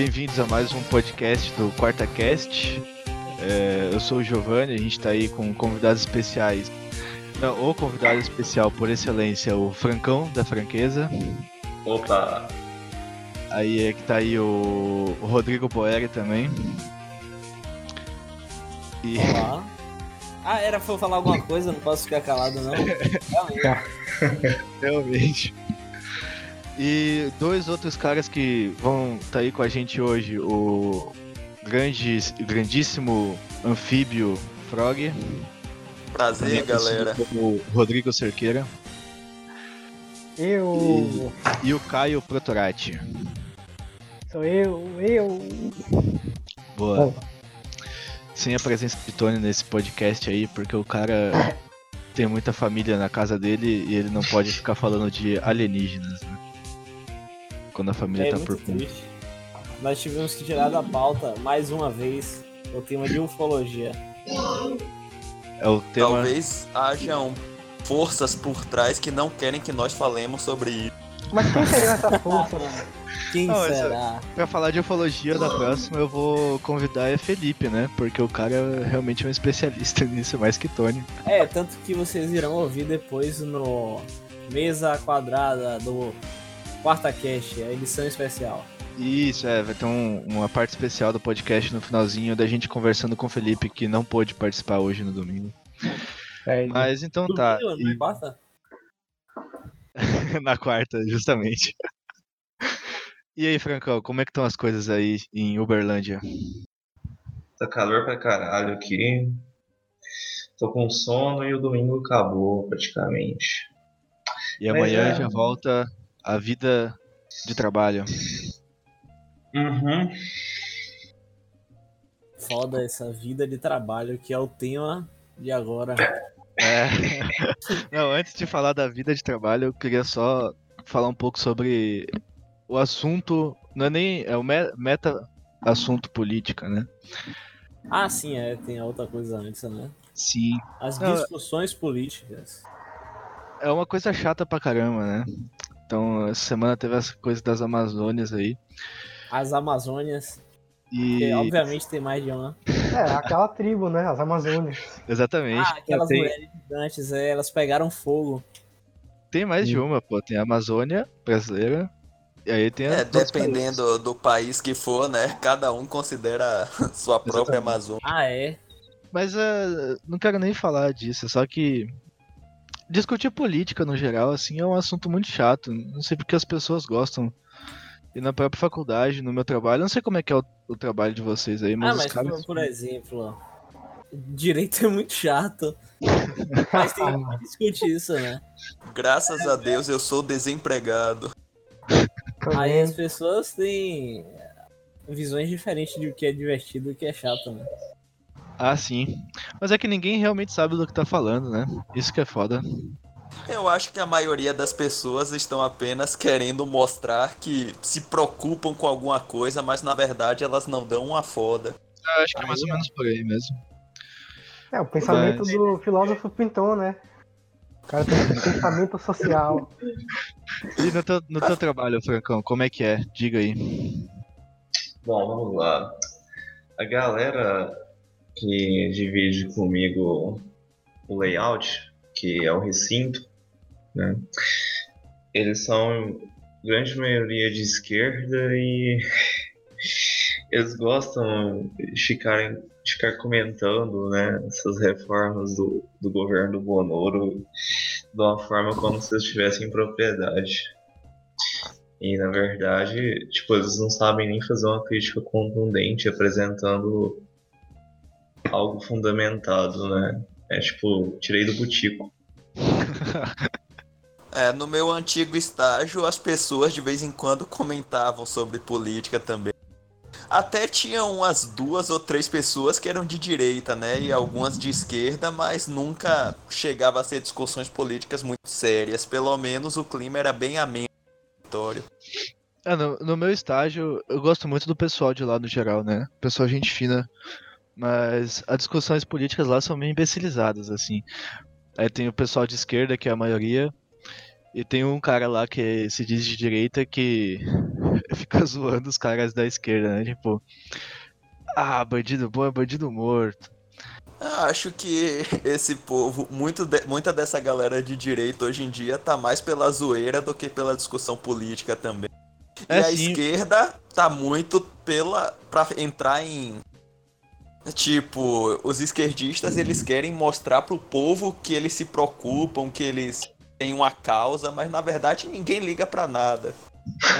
bem-vindos a mais um podcast do Quarta Cast. É, eu sou o Giovanni, a gente está aí com convidados especiais. Não, o convidado especial por excelência, o Francão da Franqueza. Opa! Aí é que tá aí o, o Rodrigo Boeri também. E... Olá. Ah, era pra eu falar alguma coisa, não posso ficar calado não. Realmente. Realmente. E dois outros caras que vão estar tá aí com a gente hoje, o grande, grandíssimo anfíbio Frog. Prazer, galera. O Rodrigo Cerqueira. Eu. E, e o Caio Protorati. Sou eu, eu. Boa. Sem a presença de Tony nesse podcast aí, porque o cara tem muita família na casa dele e ele não pode ficar falando de alienígenas, né? Quando a família é, tá por conta. Nós tivemos que tirar da pauta mais uma vez o tema de ufologia. É o tema... Talvez hajam forças por trás que não querem que nós falemos sobre isso. Mas quem seria essa força? Quem não, será? Essa, pra falar de ufologia da próxima, eu vou convidar é Felipe, né? Porque o cara é realmente um especialista nisso, mais que Tony. É, tanto que vocês irão ouvir depois no Mesa Quadrada do Quarta Cast, a edição especial. Isso, é, vai ter um, uma parte especial do podcast no finalzinho da gente conversando com o Felipe, que não pôde participar hoje no domingo. É, Mas então tá. Domingo, e... Na quarta? na quarta, justamente. E aí, Francão, como é que estão as coisas aí em Uberlândia? Tá calor pra caralho aqui. Tô com sono e o domingo acabou praticamente. E amanhã é... já volta a vida de trabalho. Uhum. Foda essa vida de trabalho que é o tema de agora. É. Não, antes de falar da vida de trabalho, eu queria só falar um pouco sobre o assunto. Não é nem. É o meta assunto política, né? Ah, sim, é. Tem outra coisa antes, né? Sim. As discussões Não, políticas. É uma coisa chata pra caramba, né? Então, essa semana teve essa coisa das Amazônias aí. As Amazônias. E... Porque, obviamente tem mais de uma. É, aquela tribo, né? As Amazônias. Exatamente. Ah, aquelas tem... mulheres gigantes, é, elas pegaram fogo. Tem mais de uma, pô. Tem a Amazônia brasileira. E aí tem É, dependendo do país que for, né? Cada um considera sua própria Exatamente. Amazônia. Ah, é? Mas uh, não quero nem falar disso, só que discutir política no geral, assim, é um assunto muito chato. Não sei porque as pessoas gostam. E na própria faculdade, no meu trabalho, não sei como é que é o, o trabalho de vocês aí, mas. Ah, mas caras... por, exemplo, direito é muito chato. mas tem que discutir isso, né? Graças a Deus eu sou desempregado. Aí as pessoas têm visões diferentes de o que é divertido e o que é chato, né? Ah, sim. Mas é que ninguém realmente sabe do que tá falando, né? Isso que é foda. Eu acho que a maioria das pessoas estão apenas querendo mostrar que se preocupam com alguma coisa, mas na verdade elas não dão uma foda. Eu acho que é mais ou menos por aí mesmo. É, o pensamento mas... do filósofo Pinton, né? O cara tem um pensamento social. E no teu, no teu trabalho, Francão, como é que é? Diga aí. Bom, vamos lá. A galera que divide comigo o layout, que é o recinto, né? Eles são grande maioria de esquerda e eles gostam de ficar, de ficar comentando né, essas reformas do, do governo do Bonoro de uma forma como se eles tivessem propriedade. E na verdade, tipo, eles não sabem nem fazer uma crítica contundente apresentando algo fundamentado, né? É tipo, tirei do butico. é, no meu antigo estágio, as pessoas de vez em quando comentavam sobre política também. Até tinha umas duas ou três pessoas que eram de direita, né? E algumas de esquerda, mas nunca chegava a ser discussões políticas muito sérias. Pelo menos o clima era bem ameno. É, no, no meu estágio, eu gosto muito do pessoal de lá no geral, né? Pessoal gente fina. Mas as discussões políticas lá são meio imbecilizadas, assim. Aí tem o pessoal de esquerda, que é a maioria, E tem um cara lá que se diz de direita que fica zoando os caras da esquerda, né? Tipo, ah, bandido bom é bandido morto. Acho que esse povo, muito de, muita dessa galera de direita hoje em dia tá mais pela zoeira do que pela discussão política também. É, e a sim. esquerda tá muito pela para entrar em tipo, os esquerdistas eles querem mostrar pro povo que eles se preocupam, que eles têm uma causa, mas na verdade ninguém liga para nada.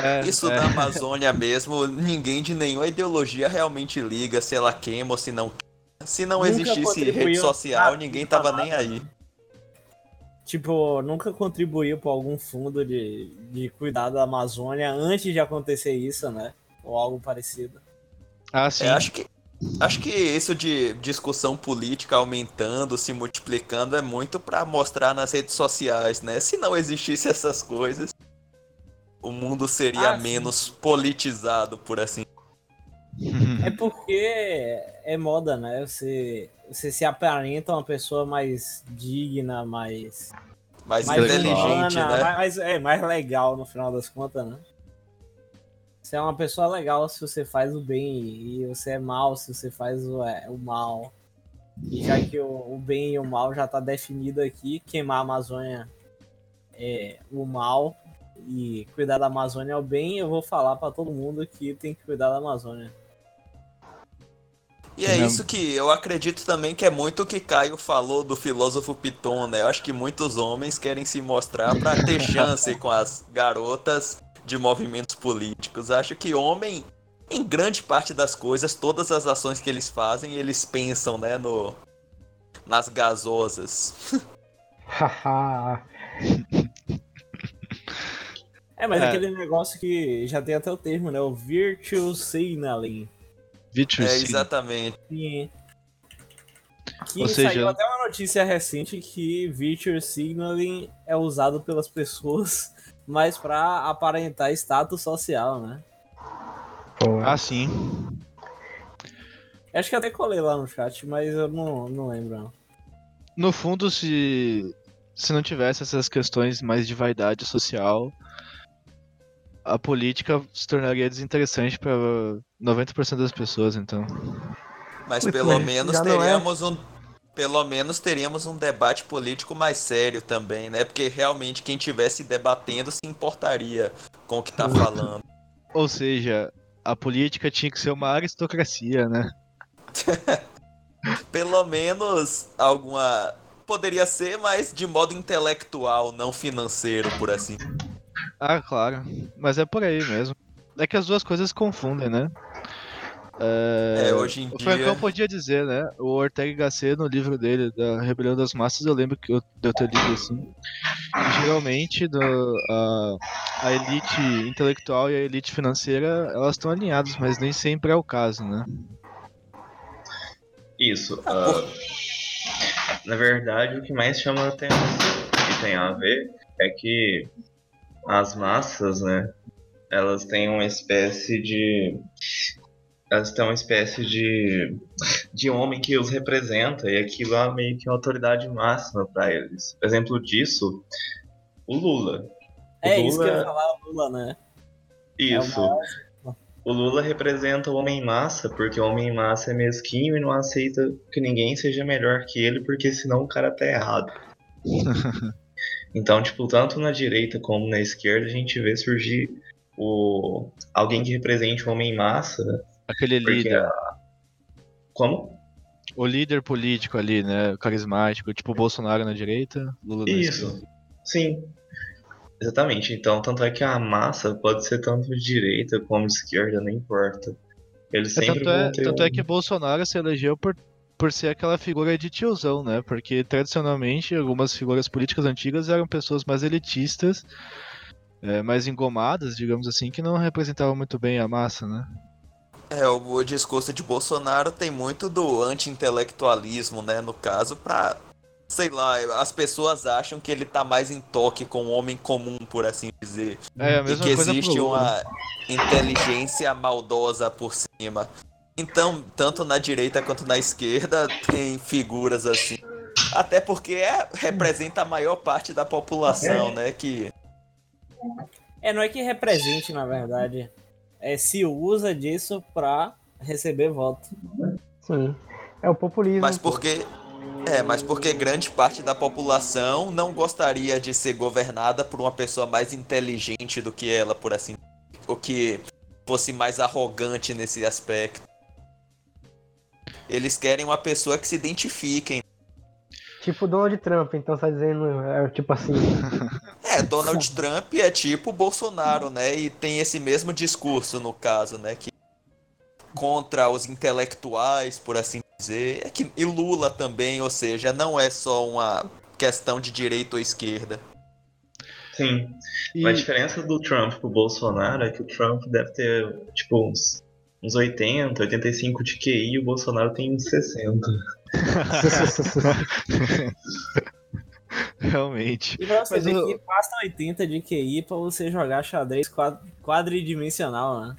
É, Isso é. da Amazônia mesmo, ninguém de nenhuma ideologia realmente liga se ela queima ou se não Se não nunca existisse rede social, ninguém tava nem aí. Tipo, nunca contribuiu para algum fundo de, de cuidar da Amazônia antes de acontecer isso, né? Ou algo parecido. Ah, sim. É, acho que Acho que isso de discussão política aumentando, se multiplicando, é muito para mostrar nas redes sociais, né? Se não existisse essas coisas, o mundo seria ah, menos politizado, por assim. É porque é moda, né? Você, você se aparenta uma pessoa mais digna, mais. Mais, mais inteligente, humana, né? Mais, é, mais legal no final das contas, né? Você é uma pessoa legal se você faz o bem, e você é mal se você faz o, é, o mal. E já que o, o, bem e o mal já tá definido aqui, queimar a Amazônia é o mal e cuidar da Amazônia é o bem, eu vou falar para todo mundo que tem que cuidar da Amazônia. E é isso que eu acredito também que é muito o que Caio falou do filósofo Piton, né? Eu acho que muitos homens querem se mostrar para ter chance com as garotas de movimentos políticos. Acho que homem, em grande parte das coisas, todas as ações que eles fazem, eles pensam, né, no nas gasosas. é, mas é. aquele negócio que já tem até o termo, né? O virtual signaling. Virtual é, exatamente. Sim. Que Ou seja... saiu até uma notícia recente que virtual signaling é usado pelas pessoas mas para aparentar status social, né? Ah, sim. Acho que até colei lá no chat, mas eu não, não lembro. No fundo, se, se não tivesse essas questões mais de vaidade social, a política se tornaria desinteressante para 90% das pessoas, então. Mas pelo menos é. teríamos é. um pelo menos teríamos um debate político mais sério também, né? Porque realmente quem tivesse debatendo se importaria com o que tá falando. Ou seja, a política tinha que ser uma aristocracia, né? pelo menos alguma poderia ser, mas de modo intelectual, não financeiro, por assim. Ah, claro. Mas é por aí mesmo. É que as duas coisas confundem, né? É, é, hoje em o dia. O Francão podia dizer, né? O Ortega Gasset, no livro dele, da Rebelião das Massas, eu lembro que eu, de eu ter lido assim. Geralmente do, a, a elite intelectual e a elite financeira elas estão alinhadas, mas nem sempre é o caso, né? Isso. Uh, na verdade, o que mais chama a atenção e tem a ver é que as massas, né? Elas têm uma espécie de elas têm uma espécie de, de homem que os representa e aquilo é meio que uma autoridade máxima para eles. Exemplo disso, o Lula. É o Lula... isso que eu ia falar, o Lula, né? Isso. É o Lula representa o homem massa, porque o homem massa é mesquinho e não aceita que ninguém seja melhor que ele, porque senão o cara tá errado. então, tipo, tanto na direita como na esquerda, a gente vê surgir o alguém que represente o homem massa Aquele líder. Como? O líder político ali, né? Carismático, tipo Bolsonaro na direita, Lula na Isso. Esquerda. Sim. Exatamente. Então, tanto é que a massa pode ser tanto de direita como de esquerda, não importa. Eles é, sempre tanto, é, tanto um... é que Bolsonaro se elegeu por, por ser aquela figura de tiozão, né? Porque tradicionalmente algumas figuras políticas antigas eram pessoas mais elitistas, é, mais engomadas, digamos assim, que não representavam muito bem a massa, né? É, o discurso de Bolsonaro tem muito do anti-intelectualismo, né? No caso, pra. Sei lá, as pessoas acham que ele tá mais em toque com o homem comum, por assim dizer. É, a mesma e que existe uma inteligência maldosa por cima. Então, tanto na direita quanto na esquerda, tem figuras assim. Até porque é, representa a maior parte da população, né? Que É, não é que represente, na verdade. É se usa disso pra receber voto. Sim. É o populismo. Mas porque. É, mas porque grande parte da população não gostaria de ser governada por uma pessoa mais inteligente do que ela, por assim dizer. Ou que fosse mais arrogante nesse aspecto. Eles querem uma pessoa que se identifiquem. Tipo Donald Trump, então tá dizendo, é tipo assim. É, Donald Trump é tipo Bolsonaro, né? E tem esse mesmo discurso, no caso, né? Que contra os intelectuais, por assim dizer. É que, e Lula também, ou seja, não é só uma questão de direita ou esquerda. Sim. E- A diferença do Trump pro Bolsonaro é que o Trump deve ter, tipo, uns, uns 80, 85 de QI e o Bolsonaro tem uns 60. Realmente. E pra você Mas ver eu- que basta 80 de QI pra você jogar xadrez quad- quadridimensional, né?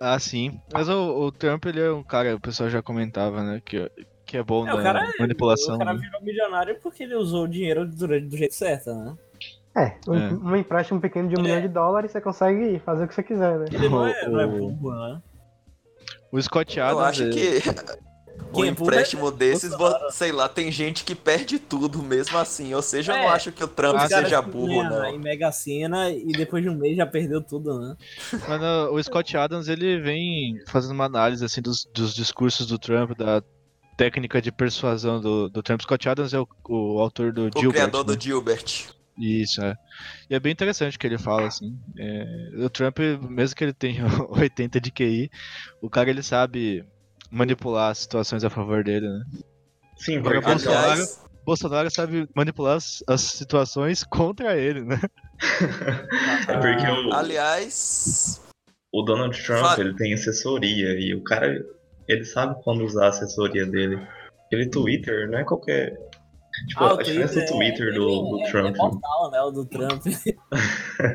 Ah, sim. Mas o, o Trump, ele é um cara, o pessoal já comentava, né? Que, que é bom É, na cara, manipulação. o cara né? virou milionário porque ele usou o dinheiro durante do jeito certo, né? É, um, É. um empréstimo pequeno de um milhão de dólares, você consegue fazer o que você quiser, né? Ele não é, O- não é o- burro, né? O Scott Eu Adams. acho é- que um é empréstimo é desses, Bolsonaro. sei lá, tem gente que perde tudo mesmo assim. Ou seja, eu não É, acho que o Trump seja burro, não. Em Mega Sena e depois de um mês já perdeu tudo, né? Uh, o Scott Adams, ele vem fazendo uma análise assim dos, dos discursos do Trump, da técnica de persuasão do, do Trump. Scott Adams é o, o autor do O Gilbert. criador né? do Gilbert. Isso, é. E é bem interessante o que ele fala, assim. É, o Trump, mesmo que ele tenha 80 de QI, o cara ele sabe manipular as situações a favor dele, né? Sim, porque Bolsonaro- Aliás, Bolsonaro sabe manipular as, as situações contra ele, né? é porque o, aliás, o Donald Trump Fala. ele tem assessoria e o cara ele sabe quando usar a assessoria dele. Aquele Twitter não é qualquer. Tipo, Ah, a diferença do Twitter do, ele do é, Trump. É mortal, né? O do Trump.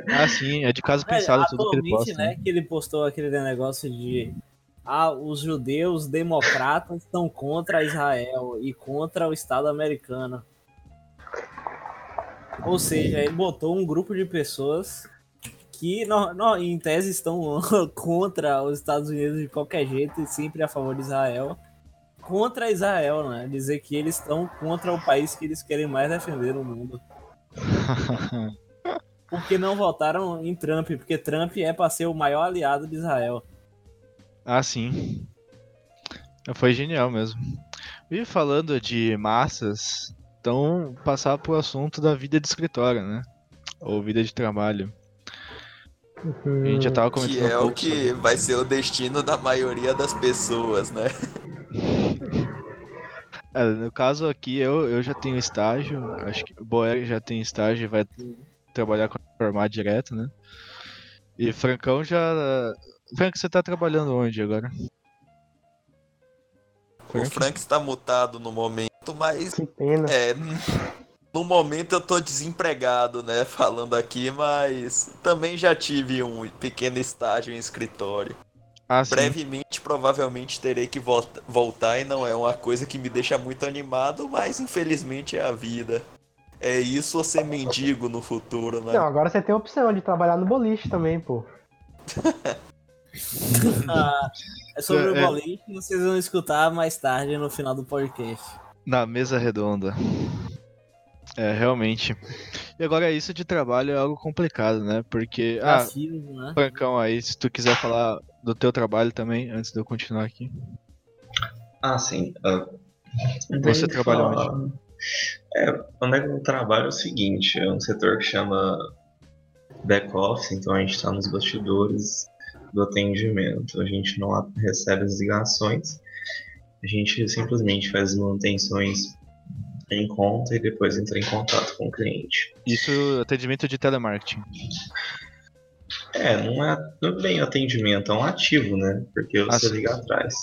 Ah, sim, é de caso É, pensado tudo que ele posta. né, que ele postou aquele negócio de ah, os judeus democratas estão contra Israel e contra o Estado americano. Ou seja, ele botou um grupo de pessoas que, no, no- em tese, estão contra os Estados Unidos de qualquer jeito e sempre a favor de Israel. Contra Israel, né? Dizer que eles estão contra o país que eles querem mais defender no mundo. Porque não votaram em Trump, porque Trump é para ser o maior aliado de Israel. Ah, sim. Foi genial mesmo. E falando de massas, então passar pro assunto da vida de escritório, né? Ou vida de trabalho. A gente já tava que comentando é um o pouco que sobre- vai ser o destino da maioria das pessoas, né? É, no caso aqui, eu, eu já tenho estágio, acho que o Boer já tem estágio e vai trabalhar com formar direto, né? E Francão já. Frank, você tá trabalhando onde agora? O Frank está mutado no momento, mas Que pena. é. No momento eu tô desempregado, né? Falando aqui, mas também já tive um pequeno estágio em escritório. Ah, sim. Brevemente, provavelmente terei que volta- voltar e não é uma coisa que me deixa muito animado, mas infelizmente é a vida. É isso ou ser mendigo no futuro, né? Não, agora você tem a opção de trabalhar no boliche também, pô. Ah, é sobre o É, é. boliche, vocês vão escutar mais tarde no final do podcast. Na mesa redonda. É, realmente. E agora isso de trabalho é algo complicado, né? Porque. Ah, Desafio, né? Francão, aí, se tu quiser falar do teu trabalho também, antes de eu continuar aqui. Ah, sim. ah, tem Você o trabalha falar. É, onde é que eu trabalho é o seguinte, é um setor que chama back office, então a gente está nos bastidores do atendimento. A gente não recebe as ligações, a gente simplesmente faz as manutenções em conta e depois entra em contato com o cliente. Isso, atendimento de telemarketing. É, não é, não é bem atendimento, é um ativo, né? Porque Ah, você sim. liga atrás.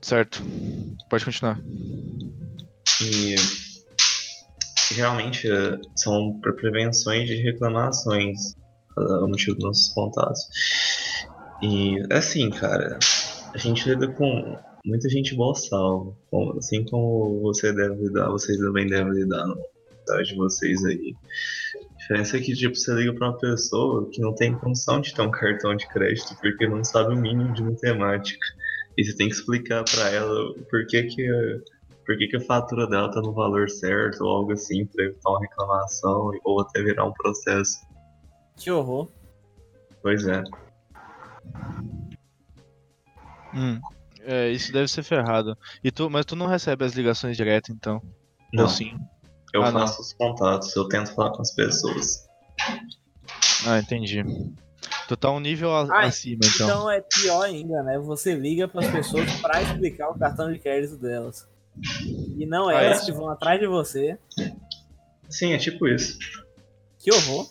Certo. Pode continuar. E geralmente eh, são prevenções de reclamações ah, o motivo dos nossos contatos. E assim, cara, a gente lida com muita gente boçal, com- assim como você deve lidar, vocês também devem lidar no atrás de vocês aí. A diferença é que, tipo, você liga pra uma pessoa que não tem condição de ter um cartão de crédito porque não sabe o mínimo de matemática. E você tem que explicar para ela por que que, por que que a fatura dela tá no valor certo ou algo assim, pra evitar uma reclamação ou até virar um processo. Que horror. Pois é. Hum. É, isso deve ser ferrado. E tu, mas tu não recebe as ligações direto, então? Não, Ou sim? eu Ah, não. faço os contatos, eu tento falar com as pessoas. Ah, entendi. Tu tá um nível Ah, acima, então. Então é pior ainda, né? Você liga para as pessoas para explicar o cartão de crédito delas. E não Ah, é? elas que vão atrás de você. Sim, é tipo isso. Que horror.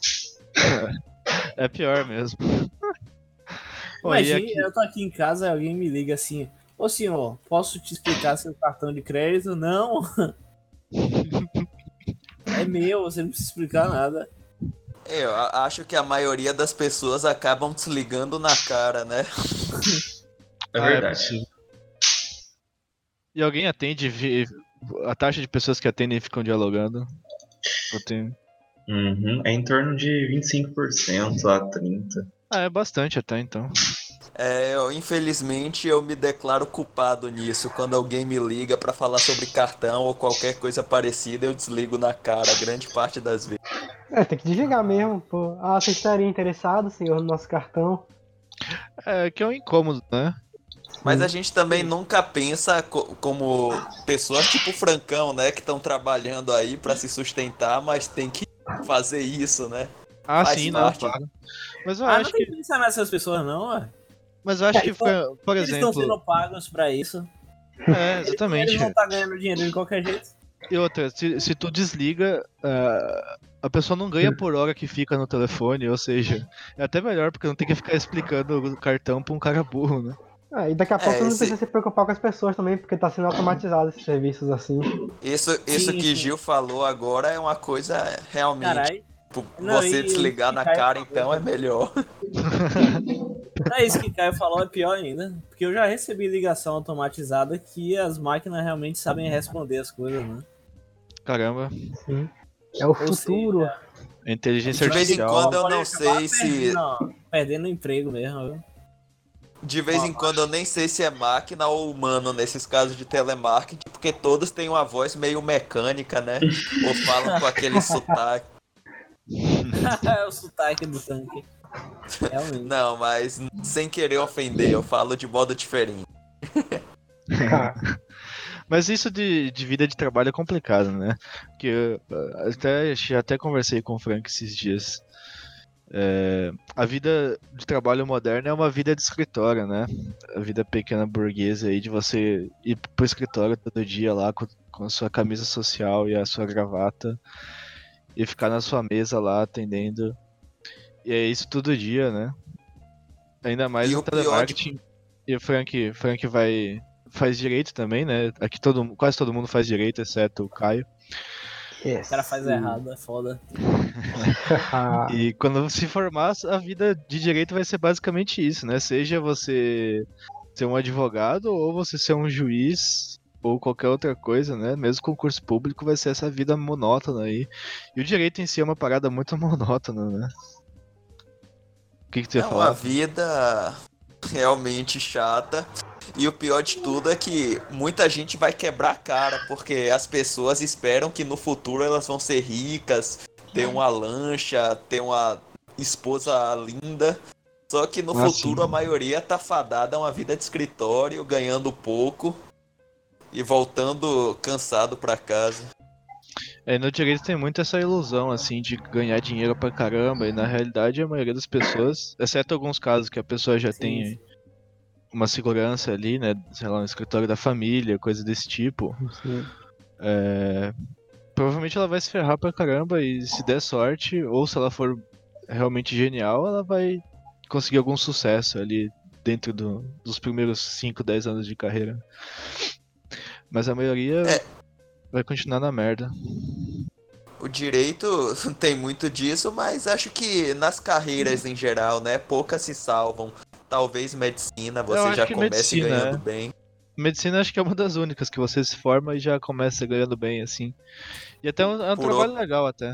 É pior mesmo. Aqui- eu tô aqui em casa e alguém me liga assim: Ô senhor, posso te explicar seu cartão de crédito? Não. É meu, você não precisa explicar nada. Eu acho que a maioria das pessoas acabam desligando na cara, né? É Ah, verdade. E alguém atende, a taxa de pessoas que atendem e ficam dialogando. Eu tenho- Uhum, É em torno de 25% a 30%. Ah, é bastante até então. É, eu, infelizmente eu me declaro culpado nisso. Quando alguém me liga pra falar sobre cartão ou qualquer coisa parecida, eu desligo na cara, grande parte das vezes. É, tem que desligar mesmo, pô. Ah, você estaria interessado, senhor, no nosso cartão? É que é um incômodo, né? Mas a gente também nunca pensa co- como pessoas tipo o Francão, né, que estão trabalhando aí pra se sustentar, mas tem que fazer isso, né? Ah, Faz sim, não, claro. Mas eu Ah, acho não tem que. pensar nessas pessoas, não, ué. Mas eu acho que, Então, foi, por Eles estão exemplo. sendo pagos pra isso. É, exatamente. Eles vão estar ganhando dinheiro de qualquer jeito. E outra, se, se tu desliga, ah, a pessoa não ganha por hora que fica no telefone, ou seja, é até melhor porque não tem que ficar explicando o cartão pra um cara burro, né? Ah, e daqui a pouco É, não esse- precisa se preocupar com as pessoas também, porque tá sendo automatizado esses serviços assim. Isso, isso Sim, que sim. Gil falou agora é uma coisa realmente. Tipo, Não, você e- desligar e na Caio cara, falou então, é melhor. Não é isso que o Caio falou, é pior ainda. Porque eu já recebi ligação automatizada que as máquinas realmente sabem responder as coisas, né? Caramba, É o futuro. a inteligência De vez em artificial. quando eu não sei se. Perdendo, perdendo emprego mesmo, viu? De vez em quando eu nem sei se é máquina ou humano nesses casos de telemarketing, porque todos têm uma voz meio mecânica, né? Ou falam com aquele sotaque. é o sotaque do tanque. Realmente. Não, mas sem querer ofender, eu falo de modo diferente. Mas isso de, de vida de trabalho é complicado, né? Porque eu, ah, até, já até conversei com o Frank esses dias. É, a vida de trabalho moderno é uma vida de escritório, né? A vida pequena burguesa aí de você ir pro escritório todo dia lá com, com a sua camisa social e a sua gravata e ficar na sua mesa lá atendendo. E é isso todo dia, né? Ainda mais E no o pior telemarketing. E o Frank, Frank vai faz direito também, né? Aqui todo, quase todo mundo faz direito, exceto o Caio. Yes. O cara faz errado, é foda. Ah, E quando se formar, a vida de direito vai ser basicamente isso, né? Seja você ser um advogado ou você ser um juiz ou qualquer outra coisa, né? Mesmo concurso público vai ser essa vida monótona aí. E o direito em si é uma parada muito monótona, né? O que, que tu ia É uma falar? vida realmente chata. E o pior de tudo é que muita gente vai quebrar a cara, porque as pessoas esperam que no futuro elas vão ser ricas, ter uma lancha, ter uma esposa linda. Só que no Ah, futuro sim. a maioria tá fadada a uma vida de escritório, ganhando pouco e voltando cansado pra casa. É, no direito tem muito essa ilusão, assim, de ganhar dinheiro pra caramba, e na realidade a maioria das pessoas, exceto alguns casos que a pessoa já Sim, tem sim. Uma segurança ali, né, sei lá, no escritório da família, coisa desse tipo, sim. é, provavelmente ela vai se ferrar pra caramba e se der sorte, ou se ela for realmente genial, ela vai conseguir algum sucesso ali dentro do- dos primeiros 5, 10 anos de carreira. Mas a maioria É. vai continuar na merda. O direito tem muito disso, mas acho que nas carreiras em geral, né, poucas se salvam. Talvez medicina, você já comece medicina, ganhando é. bem. medicina acho que é uma das únicas que você se forma e já começa ganhando bem, assim. E até um, é um trabalho outro... legal até.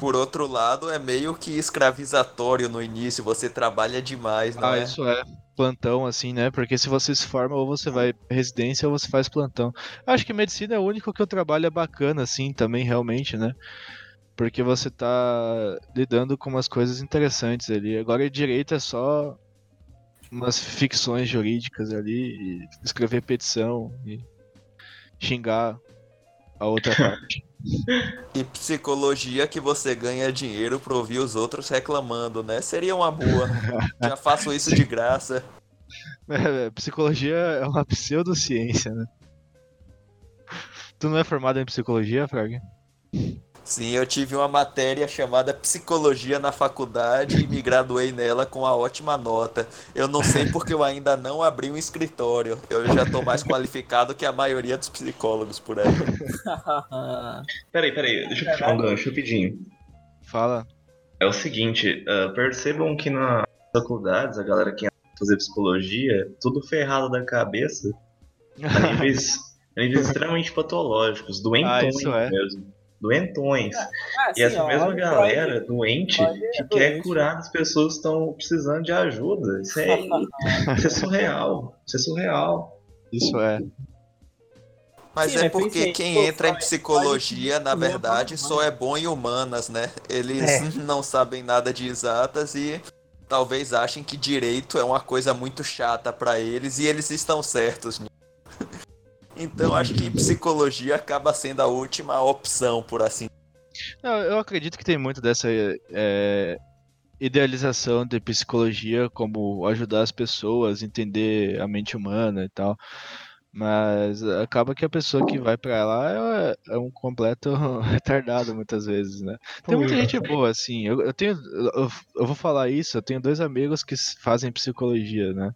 Por outro lado, é meio que escravizatório no início, você trabalha demais, não ah, é? isso é. Plantão, assim, né? Porque se você se forma, ou você vai residência ou você faz plantão. Acho que medicina é o único que o trabalho é bacana, assim, também, realmente, né? Porque você tá lidando com umas coisas interessantes ali. Agora, direito é só umas ficções jurídicas ali, escrever petição e xingar a outra parte. E psicologia que você ganha dinheiro pra ouvir os outros reclamando, né? Seria uma boa. Já faço isso de graça. É, psicologia é uma pseudociência, né? Tu não é formado em psicologia, Frag? Sim, eu tive uma matéria chamada Psicologia na faculdade e me graduei nela com uma ótima nota. Eu não sei porque eu ainda não abri um escritório. Eu já estou mais qualificado que a maioria dos psicólogos por aí. peraí, peraí, deixa eu puxar um gancho rapidinho. Fala. É o seguinte, uh, percebam que nas faculdades, a galera que fazer psicologia, tudo ferrado da cabeça, a níveis, a níveis extremamente patológicos, doentões ah, é. mesmo doentões. Ah, e essa ó, mesma galera pode, doente pode, que quer doente. curar as pessoas que estão precisando de ajuda. Isso é, isso é surreal. Isso é surreal. Isso é. Mas Sim, é porque quem entra em psicologia, na verdade, só é bom em humanas, né? Eles é. não sabem nada de exatas e talvez achem que direito é uma coisa muito chata para eles e eles estão certos nisso. Então acho que psicologia acaba sendo a última opção, por assim. Eu acredito que tem muito dessa é, idealização de psicologia como ajudar as pessoas a entender a mente humana e tal. Mas acaba que a pessoa que vai para lá é, é, um completo retardado muitas vezes, né? Tem muita gente boa, assim. Eu, eu tenho. Eu, eu, vou falar isso, eu tenho dois amigos que fazem psicologia, né?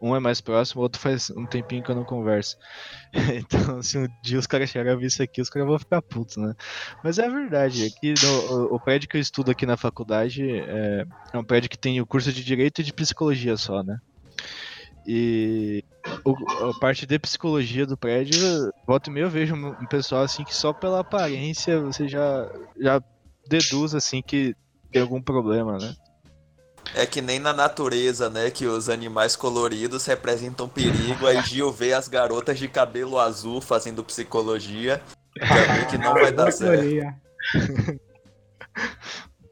Um é mais próximo, o outro faz um tempinho que eu não converso. Então, se um dia os caras chegarem a ver isso aqui, os caras vão ficar putos, né? Mas é verdade. Aqui no, o prédio que eu estudo aqui na faculdade é, é um prédio que tem o curso de direito e de psicologia só, né? E o, a parte de psicologia do prédio, volta e meia eu vejo um pessoal assim que só pela aparência você já, já deduz assim que tem algum problema, né? É que nem na natureza, né? Que os animais coloridos representam perigo. Aí Gil vê as garotas de cabelo azul fazendo psicologia. Já vê que não vai dar certo.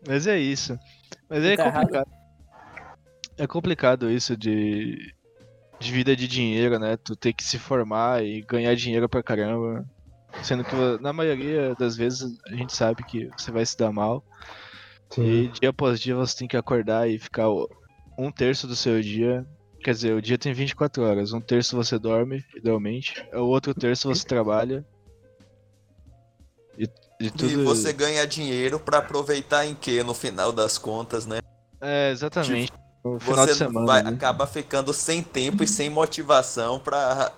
Mas é isso. Mas é tá complicado. É complicado isso de de vida de dinheiro, né? Tu ter que se formar e ganhar dinheiro pra caramba. Sendo que na maioria das vezes a gente sabe que você vai se dar mal. Sim. E dia após dia você tem que acordar e ficar um terço do seu dia. Quer dizer, o dia tem 24 horas. Um terço você dorme, idealmente. O outro terço você trabalha. E, e, tudo... e você ganha dinheiro para aproveitar em que no final das contas, né? É, exatamente. Você semana, vai, né? acaba ficando sem tempo e sem motivação para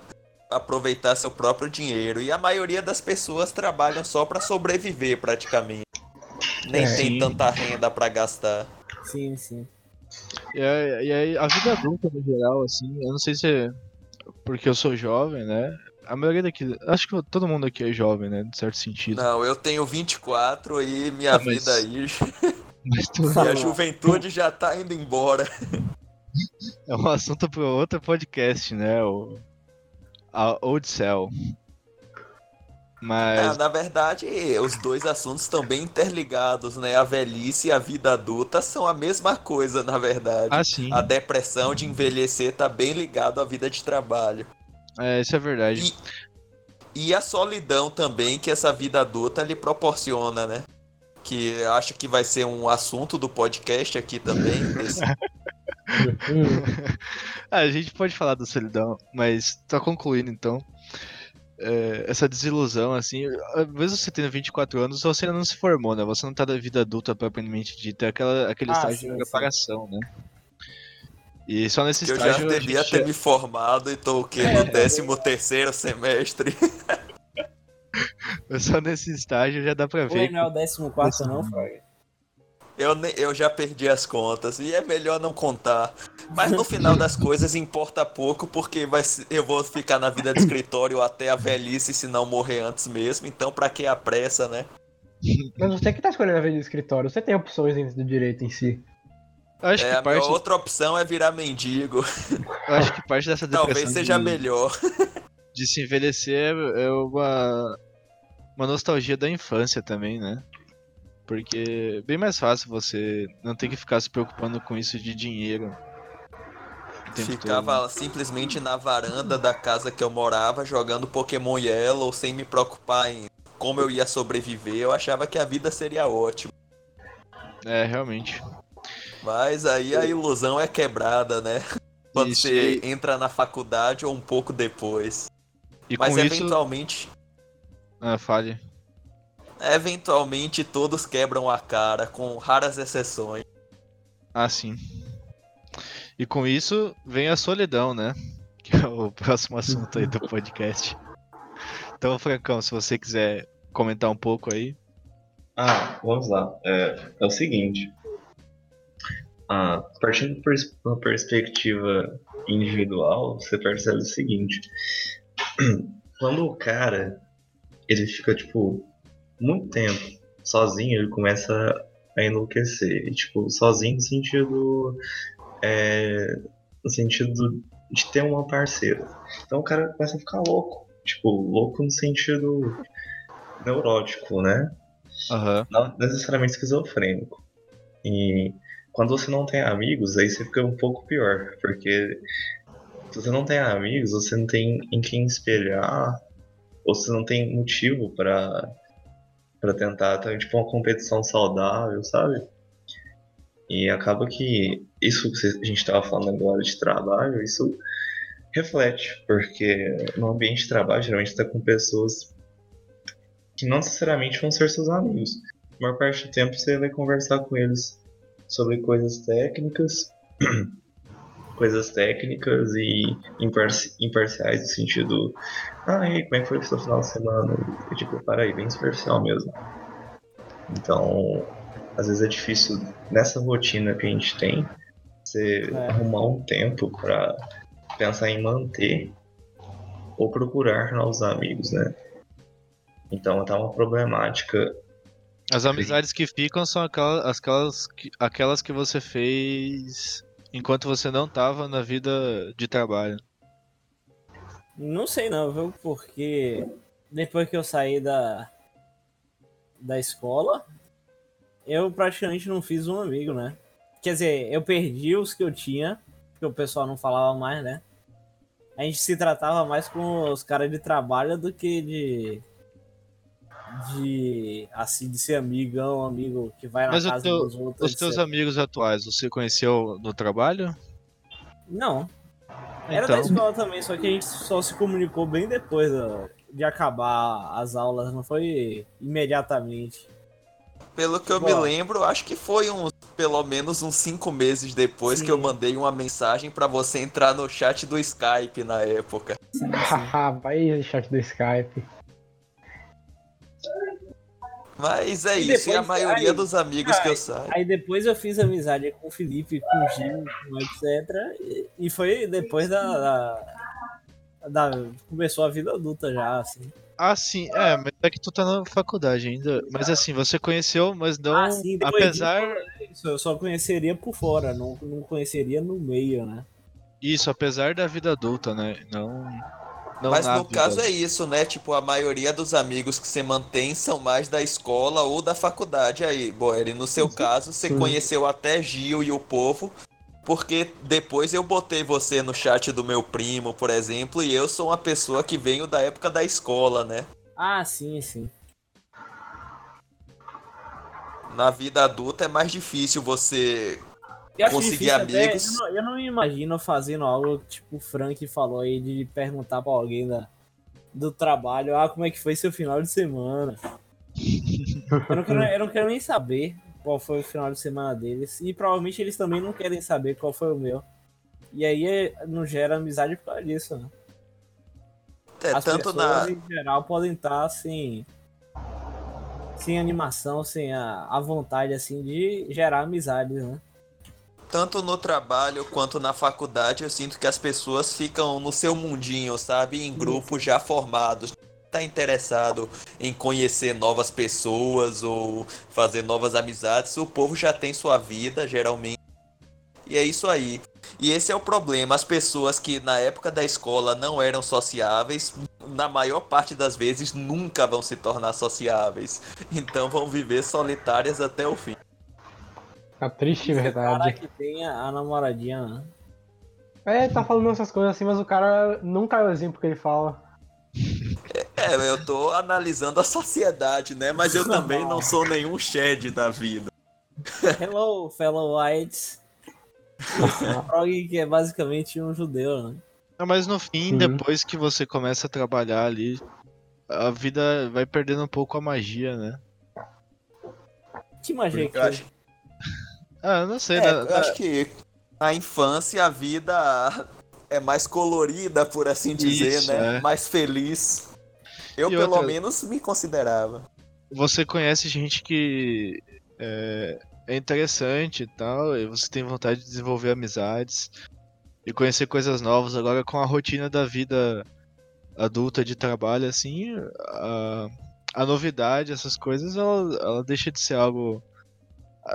aproveitar seu próprio dinheiro. E a maioria das pessoas trabalham só para sobreviver, praticamente. Nem é, tem sim. tanta renda para gastar. Sim, sim. E aí, a vida adulta no geral, assim, eu não sei se é porque eu sou jovem, né? A maioria daqui, acho que todo mundo aqui é jovem, né? De certo sentido. Não, eu tenho 24 e minha ah, vida mas... aí. E a juventude já tá indo embora. É um assunto para outro podcast, né? O a Old Cell. Mas... É, na verdade, os dois assuntos estão bem interligados, né? A velhice e a vida adulta são a mesma coisa, na verdade. Ah, sim. A depressão de envelhecer tá bem ligado à vida de trabalho. É, isso é verdade. E, e a solidão também que essa vida adulta lhe proporciona, né? Que acho que vai ser um assunto do podcast aqui também. Desse... ah, a gente pode falar do solidão, mas tá concluindo então. É, essa desilusão, assim, às vezes você tem 24 anos, você ainda não se formou, né? Você não tá da vida adulta propriamente dita, é aquela, aquele ah, estágio sim, de preparação, sim. né? E só nesse que estágio. Eu já devia ter me formado e tô o quê? No 13 é. terceiro semestre. Só nesse estágio já dá pra ver. Oi, não é o 14 não, Frog? Eu, eu já perdi as contas e é melhor não contar. Mas no final das coisas importa pouco, porque vai, eu vou ficar na vida de escritório até a velhice, se não morrer antes mesmo. Então, pra que a pressa, né? Mas você que tá escolhendo a vida de escritório, você tem opções dentro do direito em si. Acho é, que a parte... minha outra opção é virar mendigo. Eu acho que parte dessa depressão Talvez seja de... melhor. De se envelhecer é uma... uma nostalgia da infância também, né? Porque é bem mais fácil você não ter que ficar se preocupando com isso de dinheiro. Ficava todo. simplesmente na varanda da casa que eu morava jogando Pokémon Yellow sem me preocupar em como eu ia sobreviver. Eu achava que a vida seria ótima. É, realmente. Mas aí a ilusão é quebrada, né? Quando isso, você e... entra na faculdade ou um pouco depois. E Mas eventualmente. Isso... Ah, fale. Eventualmente todos quebram a cara, com raras exceções. Ah, sim. E com isso vem a solidão, né? Que é o próximo assunto aí do podcast. Então, Francão, se você quiser comentar um pouco aí. Ah, vamos lá. É, é o seguinte. Ah, partindo por uma perspectiva individual, você percebe o seguinte. Quando o cara ele fica, tipo, muito tempo sozinho, ele começa a enlouquecer. E, tipo, sozinho no sentido. É, no sentido de ter uma parceira. Então o cara começa a ficar louco. Tipo, louco no sentido neurótico, né? Uhum. Não necessariamente esquizofrênico. E quando você não tem amigos, aí você fica um pouco pior. Porque se você não tem amigos, você não tem em quem espelhar, ou você não tem motivo para para tentar ter tipo uma competição saudável, sabe? E acaba que isso que a gente estava falando agora de trabalho, isso reflete, porque no ambiente de trabalho geralmente está com pessoas que não necessariamente vão ser seus amigos. A maior parte do tempo você vai conversar com eles sobre coisas técnicas, coisas técnicas e imparci imparciais no sentido, ah, e como é que foi o seu final de semana? E, tipo, para aí, bem superficial mesmo. Então, às vezes é difícil nessa rotina que a gente tem, você é. arrumar um tempo para pensar em manter ou procurar novos amigos, né? Então tá uma problemática. As amizades que ficam são aquelas, aquelas, que, aquelas que você fez enquanto você não estava na vida de trabalho. Não sei não, viu? Porque depois que eu saí da, da escola, eu praticamente não fiz um amigo, né? Quer dizer, eu perdi os que eu tinha, porque o pessoal não falava mais, né? A gente se tratava mais com os caras de trabalho do que de. De. Assim, de ser amigão, amigo que vai na Mas casa teu, dos outros. Os teus etc. amigos atuais, você conheceu no trabalho? Não. Era então... da escola também, só que a gente só se comunicou bem depois de acabar as aulas, não foi imediatamente. Pelo que eu Bom, me lembro, acho que foi uns pelo menos uns cinco meses depois sim. que eu mandei uma mensagem para você entrar no chat do Skype na época. Vai chat do Skype. Mas é e isso, depois, e a maioria aí, dos amigos aí, que eu saio. Aí depois eu fiz amizade com o Felipe, com o Gil, etc. E, foi depois da, da, da, Começou a vida adulta já, assim. Ah, sim, é, mas é que tu tá na faculdade ainda. Mas assim, você conheceu, mas não. Ah, sim, apesar. Disso, eu só conheceria por fora, não, não conheceria no meio, né? Isso, apesar da vida adulta, né? Não. Não Mas no caso é isso, né? Tipo, a maioria dos amigos que você mantém são mais da escola ou da faculdade aí, Boeri. No seu caso, você conheceu até Gil e o povo, porque depois eu botei você no chat do meu primo, por exemplo, e eu sou uma pessoa que venho da época da escola, né? Ah, sim, sim. Na vida adulta é mais difícil você eu conseguir amigos. Até, eu, não, eu, não, imagino fazendo algo tipo o Frank falou aí de perguntar pra alguém da, do trabalho, ah, como é que foi seu final de semana? eu, não quero, eu não quero nem saber qual foi o final de semana deles. E provavelmente eles também não querem saber qual foi o meu. E aí é, não gera amizade por causa disso, né? É, As tanto na. em geral podem estar assim. sem animação, sem a, a vontade assim de gerar amizades, né? Tanto no trabalho quanto na faculdade, eu sinto que as pessoas ficam no seu mundinho, sabe? Em grupos já formados. Tá interessado em conhecer novas pessoas ou fazer novas amizades, o povo já tem sua vida, geralmente. E é isso aí. E esse é o problema. As pessoas que na época da escola não eram sociáveis, na maior parte das vezes nunca vão se tornar sociáveis. Então vão viver solitárias até o fim. A triste Esse verdade. cara que tem a, a namoradinha, né? É, tá falando essas coisas assim, mas o cara nunca é o exemplo que ele fala. É, eu tô analisando a sociedade, né? Mas eu também não sou nenhum shed da vida. Hello, fellow whites. Frog que é basicamente um judeu, né? Não, mas no fim, Sim. depois que você começa a trabalhar ali, a vida vai perdendo um pouco a magia, né? Que magia que Eu acho, Ah, não sei, é, né? eu acho que na infância a vida é mais colorida, por assim dizer, Isso, né? é. Mais feliz. Eu, E pelo outra- menos, me considerava. você conhece gente que é, é interessante e tal, e você tem vontade de desenvolver amizades e conhecer coisas novas. Agora, com a rotina da vida adulta de trabalho, assim, a, a novidade, essas coisas, ela, ela deixa de ser algo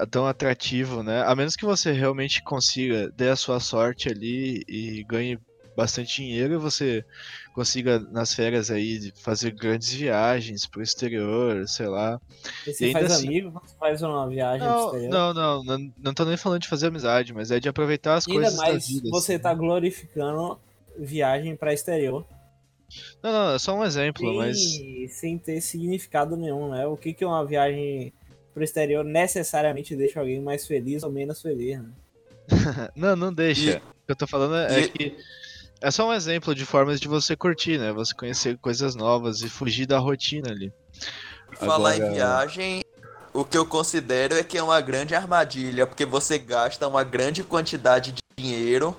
tão atrativo, né? A menos que você realmente consiga, dê a sua sorte ali e ganhe bastante dinheiro e você consiga nas férias aí fazer grandes viagens pro exterior, sei lá. E E você ainda faz assim- amigo você faz uma viagem pro Não, exterior. não, não, não, não tô nem falando de fazer amizade, mas é de aproveitar as Ainda coisas da mais vida. você assim. tá glorificando viagem pra exterior. Não, não, é só um exemplo, sem, mas sem ter significado nenhum, né? O que, que uma viagem pro exterior necessariamente deixa alguém mais feliz ou menos feliz, né? não, não deixa. E- O que eu tô falando é e- que é só um exemplo de formas de você curtir, né? Você conhecer coisas novas e fugir da rotina ali. Falar Agora- em viagem, o que eu considero é que é uma grande armadilha, porque você gasta uma grande quantidade de dinheiro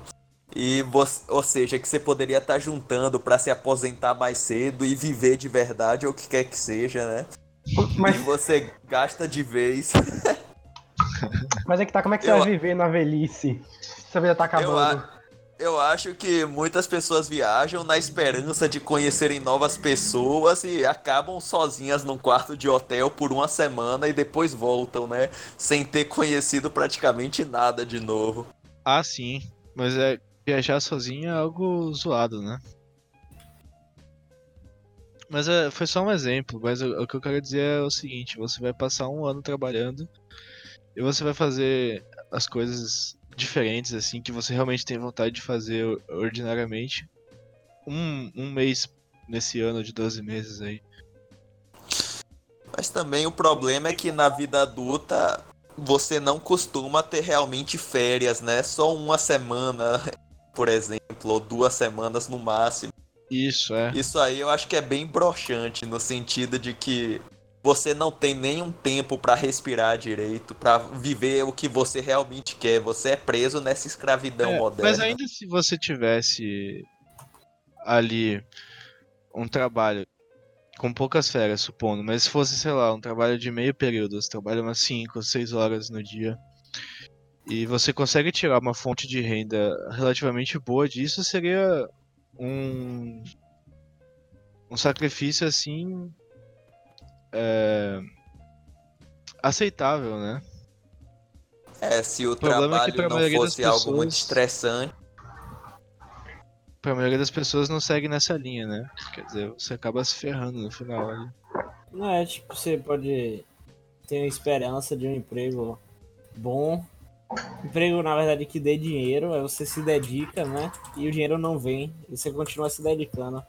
e você, ou seja, que você poderia estar juntando para se aposentar mais cedo e viver de verdade ou o que quer que seja, né? Mas, E você gasta de vez. mas é que tá, como é que você Eu- vai viver na velhice? Se a vida tá Eu, acabando. a- eu acho que muitas pessoas viajam na esperança de conhecerem novas pessoas e acabam sozinhas num quarto de hotel por uma semana e depois voltam, né? Sem ter conhecido praticamente nada de novo. Ah, sim, mas é viajar sozinho é algo zoado, né? Mas é, foi só um exemplo, mas o, o que eu quero dizer é o seguinte, você vai passar um ano trabalhando e você vai fazer as coisas diferentes, assim, que você realmente tem vontade de fazer ordinariamente. Um, um mês nesse ano de 12 meses aí. Mas também o problema é que na vida adulta você não costuma ter realmente férias, né? Só uma semana, por exemplo, ou duas semanas no máximo. Isso, é. Isso aí eu acho que é bem broxante no sentido de que você não tem nenhum tempo pra respirar direito, pra viver o que você realmente quer. Você é preso nessa escravidão É, moderna. Mas ainda se você tivesse ali um trabalho com poucas férias, supondo, mas se fosse, sei lá, um trabalho de meio período, você trabalha umas 5, 6 horas no dia, e você consegue tirar uma fonte de renda relativamente boa disso, seria um, um sacrifício assim. é, aceitável, né? É, se o, problema é que trabalho não maioria das fosse algo muito pessoas- estressante. Pra maioria das pessoas não segue nessa linha, né? Quer dizer, você acaba se ferrando no final ali. Não é tipo, você pode ter uma esperança de um emprego bom. Emprego, na verdade, que dê dinheiro, aí você se dedica, né? E o dinheiro não vem. E você continua se dedicando.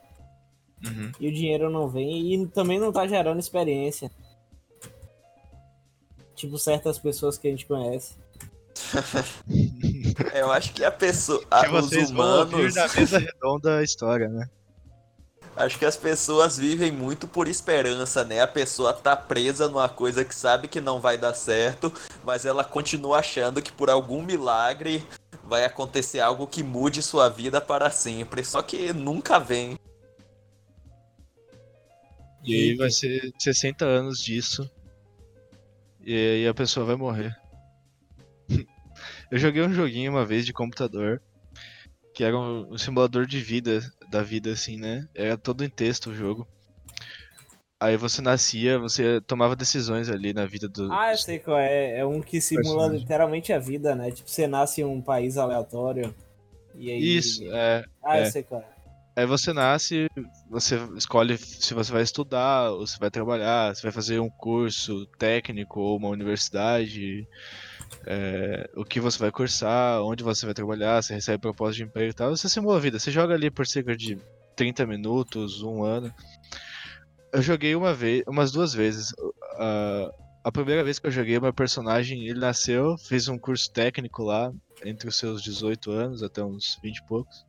E o dinheiro não vem e também não tá gerando experiência. Tipo certas pessoas que a gente conhece. É, Eu acho que a pessoa. a- que os vocês vão ouvir humanos. na mesa redonda a história, né? Acho que as pessoas vivem muito por esperança, né? A pessoa tá presa numa coisa que sabe que não vai dar certo, mas ela continua achando que por algum milagre vai acontecer algo que mude sua vida para sempre. Só que nunca vem. E aí vai ser 60 anos disso. e aí a pessoa vai morrer. Eu joguei um joguinho uma vez de computador que era um, simulador de vida, da vida assim, né? Era todo em texto o jogo. Aí você nascia, você tomava decisões ali na vida do. Ah, eu sei qual é. É um que simula literalmente a vida, né? Tipo, você nasce em um país aleatório. E aí... Isso, é. Ah, é. eu sei qual é. Aí você nasce, você escolhe se você vai estudar, ou se vai trabalhar, se vai fazer um curso técnico ou uma universidade, é, o que você vai cursar, onde você vai trabalhar, você recebe proposta de emprego e tal. Você simula a vida. Você joga ali por cerca de 30 minutos, um ano. Eu joguei uma vez, umas duas vezes. Uh, a primeira vez que eu joguei, meu personagem, ele nasceu, fez um curso técnico lá, entre os seus 18 anos até uns 20 e poucos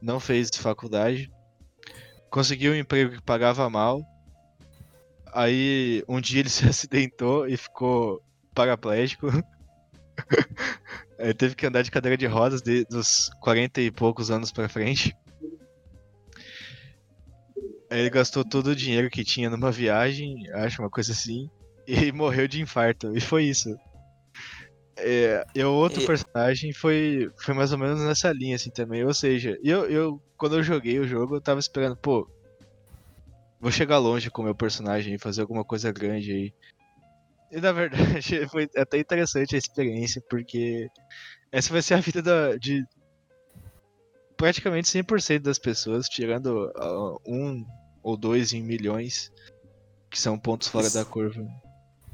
não fez faculdade, conseguiu um emprego que pagava mal. Aí um dia ele se acidentou e ficou paraplégico. ele teve que andar de cadeira de rodas de, dos 40 e poucos anos pra frente. Aí ele gastou todo o dinheiro que tinha numa viagem, acho uma coisa assim, e morreu de infarto. E foi isso. É, e o outro e... personagem foi, foi mais ou menos nessa linha, assim, também. Ou seja, eu, eu, quando eu joguei o jogo, eu tava esperando, pô, vou chegar longe com o meu personagem e fazer alguma coisa grande aí. E na verdade foi até interessante a experiência, porque essa vai ser a vida da, de praticamente 100% das pessoas, tirando uh, um ou dois em milhões, que são pontos fora Isso. da curva.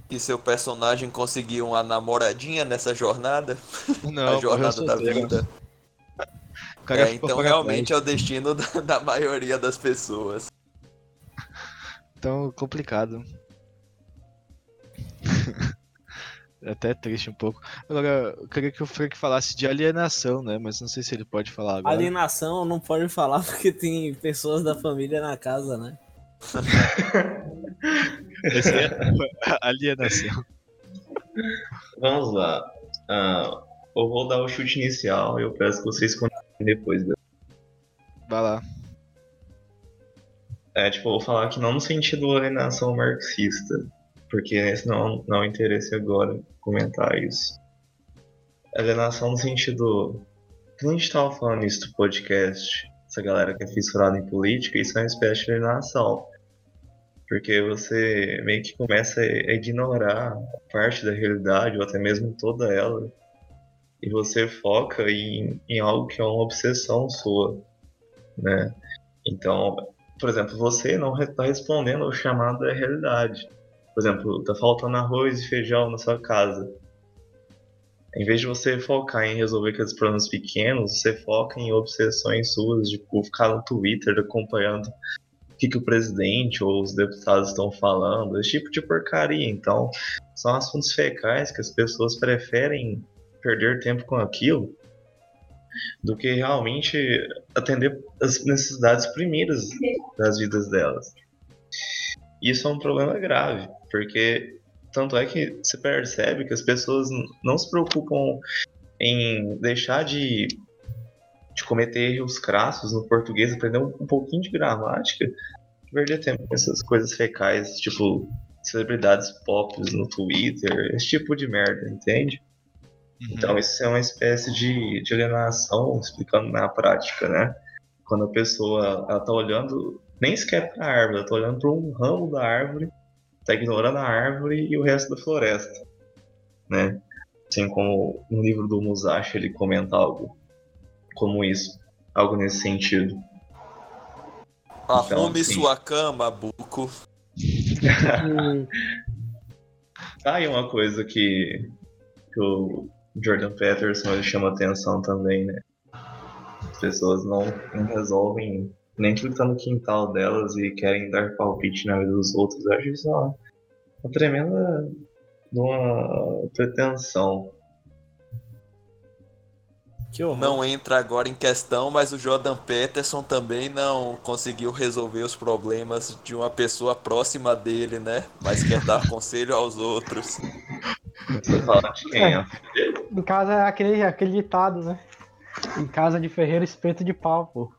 E seu personagem conseguiu uma namoradinha nessa jornada? Não, a jornada da vida. É, então realmente é o destino da, da maioria das pessoas. Então, complicado. é até triste um pouco. Agora, eu queria que o Frank falasse de alienação, né? Mas não sei se ele pode falar agora. Alienação não pode falar porque tem pessoas da família na casa, né? Essa é alienação. Vamos lá. Uh, eu vou dar o chute inicial e eu peço que vocês continuem depois. Né? Vai lá. É, tipo, eu vou falar que não no sentido alienação marxista, porque esse não, não é interesse agora comentar isso. Alienação no sentido. Que a gente estava falando isso do podcast, essa galera que é fissurada em política, isso é uma espécie de alienação porque você meio que começa a ignorar parte da realidade, ou até mesmo toda ela, e você foca em, em algo que é uma obsessão sua, né? Então, por exemplo, você não está respondendo ao chamado da realidade. Por exemplo, tá faltando arroz e feijão na sua casa. Em vez de você focar em resolver aqueles problemas pequenos, você foca em obsessões suas, de tipo, ficar no Twitter acompanhando o que, que o presidente ou os deputados estão falando, esse tipo de porcaria. Então, são assuntos fecais que as pessoas preferem perder tempo com aquilo do que realmente atender as necessidades primeiras das vidas delas. Isso é um problema grave, porque tanto é que se percebe que as pessoas não se preocupam em deixar de de cometer erros crassos no português, aprender um, um pouquinho de gramática, perder tempo com essas coisas fecais, tipo celebridades pop no Twitter, esse tipo de merda, entende? Uhum. Então isso é uma espécie de, de alienação, explicando na prática, né? Quando a pessoa ela tá olhando, nem sequer para a árvore, ela tá olhando para um ramo da árvore, tá ignorando a árvore e o resto da floresta, né? Assim como no livro do Musashi ele comenta algo como isso, algo nesse sentido. Arrume então, sua cama, Buco. tá aí uma coisa que, que o Jordan Peterson ele chama atenção também, né? As pessoas não, não resolvem nem que tá no quintal delas e querem dar palpite na vida dos outros. Eu acho isso uma, uma tremenda uma pretensão. não entra agora em questão, mas o Jordan Peterson também não conseguiu resolver os problemas de uma pessoa próxima dele, né? Mas quer dar conselho aos outros. É, em casa é aquele, aquele ditado, né? Em casa de ferreiro, espeto de pau, pô.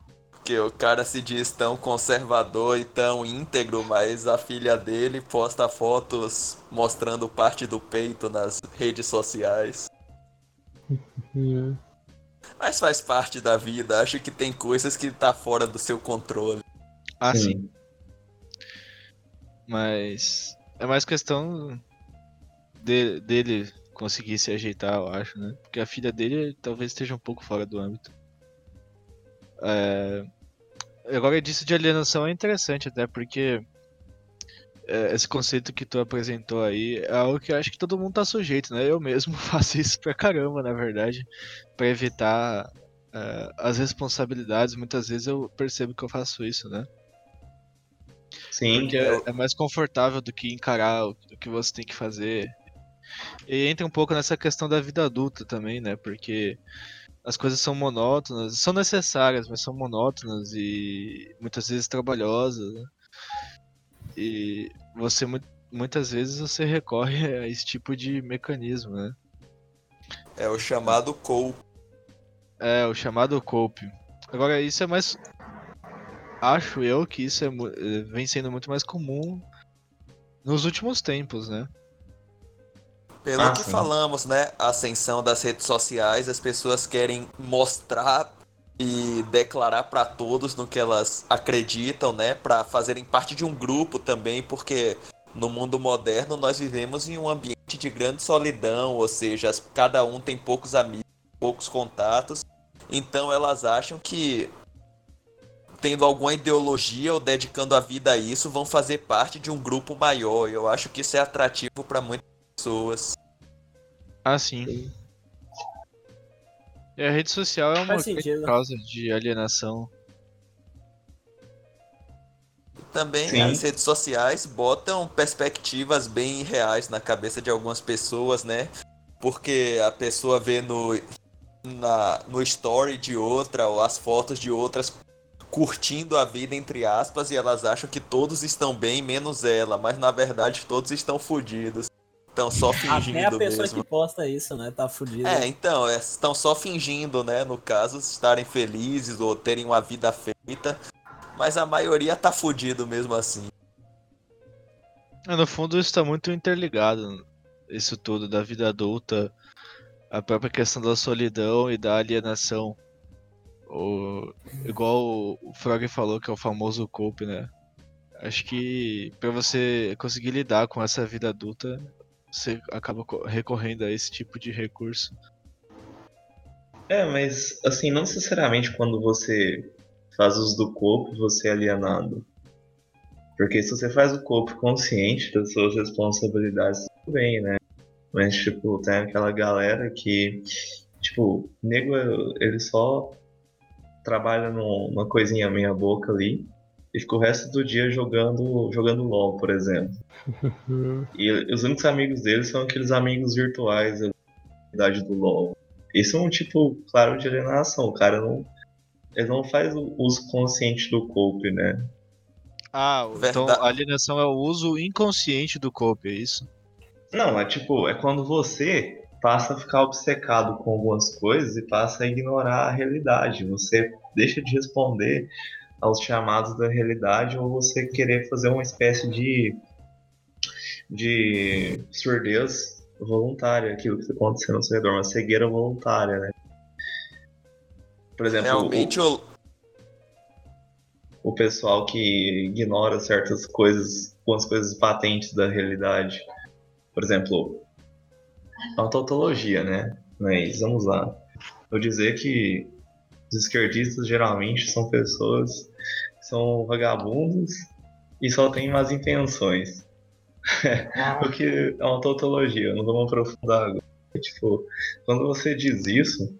Porque o cara se diz tão conservador e tão íntegro, mas a filha dele posta fotos mostrando parte do peito nas redes sociais. Mas faz parte da vida, acho que tem coisas que tá fora do seu controle. Ah, sim. Mas é mais questão de- dele conseguir se ajeitar, eu acho, né? Porque a filha dele talvez esteja um pouco fora do âmbito. É... Agora, disso de alienação é interessante até, porque é, esse conceito que tu apresentou aí é algo que eu acho que todo mundo tá sujeito, né? Eu mesmo faço isso pra caramba, na verdade, pra evitar é, as responsabilidades. Muitas vezes eu percebo que eu faço isso, né? Sim, Porque é, é mais confortável do que encarar o, o que você tem que fazer. E entra um pouco nessa questão da vida adulta também, né? Porque as coisas são monótonas, são necessárias, mas são monótonas e muitas vezes trabalhosas. Né? E você mu- muitas vezes você recorre a esse tipo de mecanismo, né? É o chamado cope. É, o chamado cope. Agora, isso é mais. Acho eu que isso é, eh, vem sendo muito mais comum nos últimos tempos, né? Pelo Ah, que sim. falamos, né? A ascensão das redes sociais, as pessoas querem mostrar e declarar pra todos no que elas acreditam, né? Pra fazerem parte de um grupo também, porque no mundo moderno nós vivemos em um ambiente de grande solidão, ou seja, cada um tem poucos amigos, poucos contatos. Então elas acham que tendo alguma ideologia ou dedicando a vida a isso, vão fazer parte de um grupo maior. Eu acho que isso é atrativo pra muitas pessoas. Ah, sim. E a rede social é uma sentido. causa de alienação. Também Sim. as redes sociais botam perspectivas bem reais na cabeça de algumas pessoas, né? Porque a pessoa vê no, na, no story de outra ou as fotos de outras curtindo a vida, entre aspas, e elas acham que todos estão bem, menos ela, mas na verdade todos estão fodidos. Estão só fingindo Até a pessoa mesmo. que posta isso, né? Tá fudida. É, então, é, estão só fingindo, né? No caso, estarem felizes ou terem uma vida feita. Mas a maioria tá fudido mesmo assim. É, No fundo, isso está muito interligado. Isso tudo da vida adulta, a própria questão da solidão e da alienação. O, igual o- o Frog falou, que é o famoso cope, né? Acho que para você conseguir lidar com essa vida adulta, você acaba co- recorrendo a esse tipo de recurso. É, mas assim, não necessariamente quando você faz uso do corpo, você é alienado. Porque se você faz o corpo consciente das suas responsabilidades, tudo bem, né? Mas, tipo, tem aquela galera que, tipo, nego, ele só trabalha num- numa coisinha meia boca ali e fica o resto do dia jogando, jogando LOL, por exemplo. E os únicos amigos dele são aqueles amigos virtuais da idade do LoL. Isso é um tipo, claro, de alienação. O cara não. Ele não faz o uso consciente do cope, né? Ah, então Verdade. a alienação é o uso inconsciente do cope, é isso? Não, é tipo, é quando você passa a ficar obcecado com algumas coisas e passa a ignorar a realidade. Você deixa de responder aos chamados da realidade ou você querer fazer uma espécie de de surdez voluntária, aquilo que está acontecendo ao seu redor, uma cegueira voluntária, né? Por exemplo, Realmente o, o pessoal que ignora certas coisas, algumas coisas patentes da realidade. Por exemplo, a tautologia, né? Mas vamos lá. Vou dizer que os esquerdistas geralmente são pessoas que são vagabundos e só têm más intenções. O que é uma tautologia, não vamos aprofundar agora. Tipo, quando você diz isso,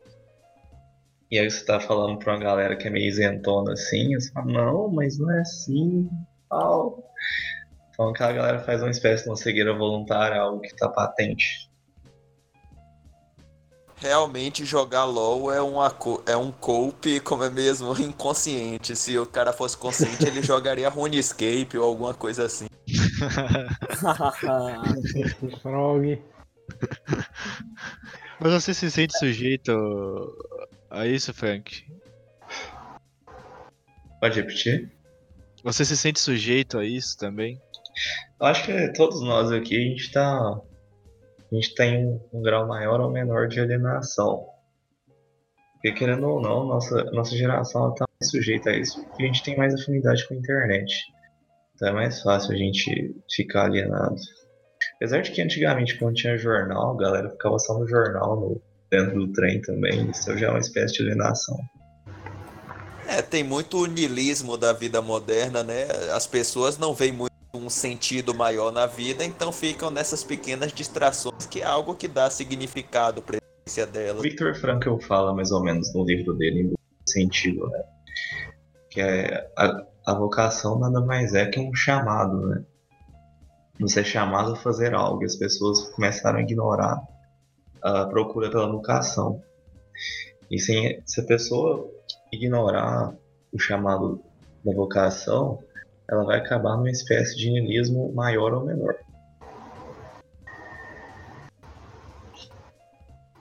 e aí você tá falando pra uma galera que é meio isentona assim, você fala, não, mas não é assim, tal. Então aquela galera faz uma espécie de uma cegueira voluntária, algo que tá patente. Realmente jogar LOL é, uma, é um cope, como é mesmo, inconsciente. Se o cara fosse consciente, ele jogaria RuneScape ou alguma coisa assim. Frog. Mas você se sente sujeito a isso, Frank? Pode repetir? Você se sente sujeito a isso também? Eu acho que todos nós aqui a gente tá. A gente tem um, um grau maior ou menor de alienação. Porque querendo ou não, nossa, nossa geração está mais sujeita a isso porque a gente tem mais afinidade com a internet. Então é mais fácil a gente ficar alienado. Apesar de que antigamente, quando tinha jornal, a galera ficava só no jornal, no, dentro do trem também. Isso já é uma espécie de alienação. É, tem muito nilismo da vida moderna, né? As pessoas não veem muito um sentido maior na vida, então ficam nessas pequenas distrações, que é algo que dá significado para a existência delas. Victor Frankl fala mais ou menos no livro dele, em sentido, né? Que é a, a vocação nada mais é que um chamado, né? Você é chamado a fazer algo, e as pessoas começaram a ignorar a procura pela vocação. E sem, se a pessoa ignorar o chamado da vocação, ela vai acabar numa espécie de niilismo maior ou menor.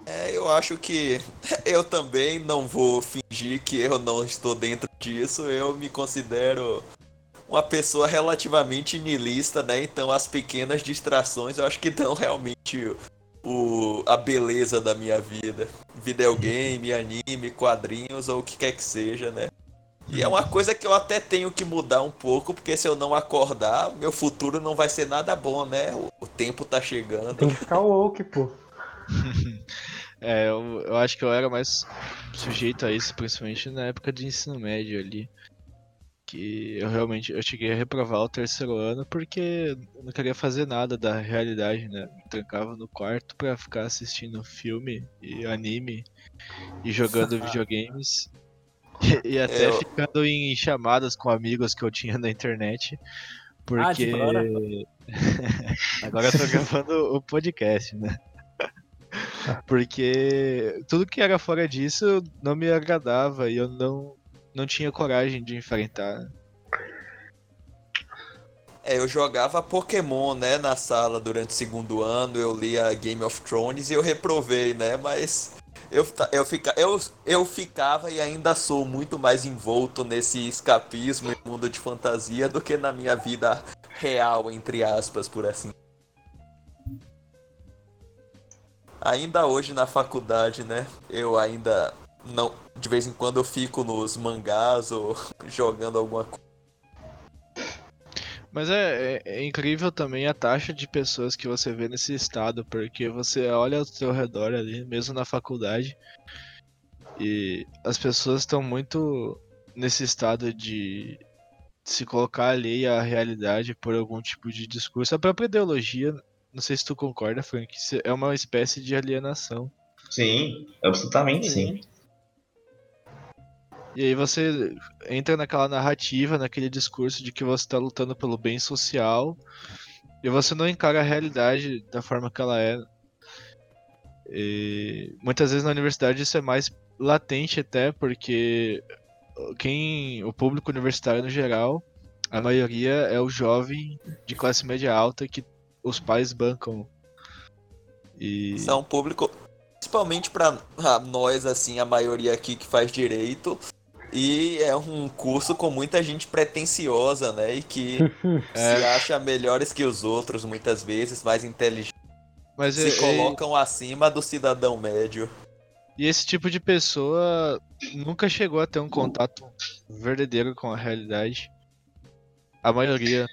É, eu acho que eu também não vou fingir que eu não estou dentro disso. Eu me considero uma pessoa relativamente niilista, né? Então as pequenas distrações eu acho que dão realmente o, a beleza da minha vida. Videogame, anime, quadrinhos ou o que quer que seja, né? E é uma coisa que eu até tenho que mudar um pouco, porque se eu não acordar, meu futuro não vai ser nada bom, né? O, tempo tá chegando. Tem que ficar woke, pô. é, eu, eu acho que eu era mais sujeito a isso, principalmente na época de ensino médio ali. Que eu realmente eu cheguei a reprovar o terceiro ano porque eu não queria fazer nada da realidade, né? Me trancava no quarto pra ficar assistindo filme e anime e jogando videogames. E, e até Eu- ficando em chamadas com amigos que eu tinha na internet. Ah, Porque. agora? agora eu tô gravando o podcast, né? Porque tudo que era fora disso não me agradava e eu não, não tinha coragem de enfrentar. É, eu jogava Pokémon, né, na sala durante o segundo ano, eu lia Game of Thrones e eu reprovei, né, mas eu, eu, fica, eu, eu ficava e ainda sou muito mais envolto nesse escapismo e mundo de fantasia do que na minha vida real, entre aspas, por assim. Ainda hoje na faculdade, né, eu ainda não, de vez em quando eu fico nos mangás ou jogando alguma coisa. Mas é, é- é incrível também a taxa de pessoas que você vê nesse estado, porque você olha ao seu redor ali, mesmo na faculdade, e as pessoas estão muito nesse estado de se colocar alheia à realidade por algum tipo de discurso. A própria ideologia, não sei se tu concorda, Frank, isso é uma espécie de alienação. Sim, absolutamente sim. E aí você entra naquela narrativa, naquele discurso de que você está lutando pelo bem social e você não encara a realidade da forma que ela é. E muitas vezes na universidade isso é mais latente até porque quem o público universitário no geral, a maioria é o jovem de classe média alta que os pais bancam. E Isso é público, principalmente ah, nós, assim, a maioria aqui que faz direito. E é um curso com muita gente pretensiosa, né? E que se acha melhores que os outros, muitas vezes, mais inteligentes. mas Se é- é- colocam acima do cidadão médio. E esse tipo de pessoa nunca chegou a ter um contato verdadeiro com a realidade. A maioria,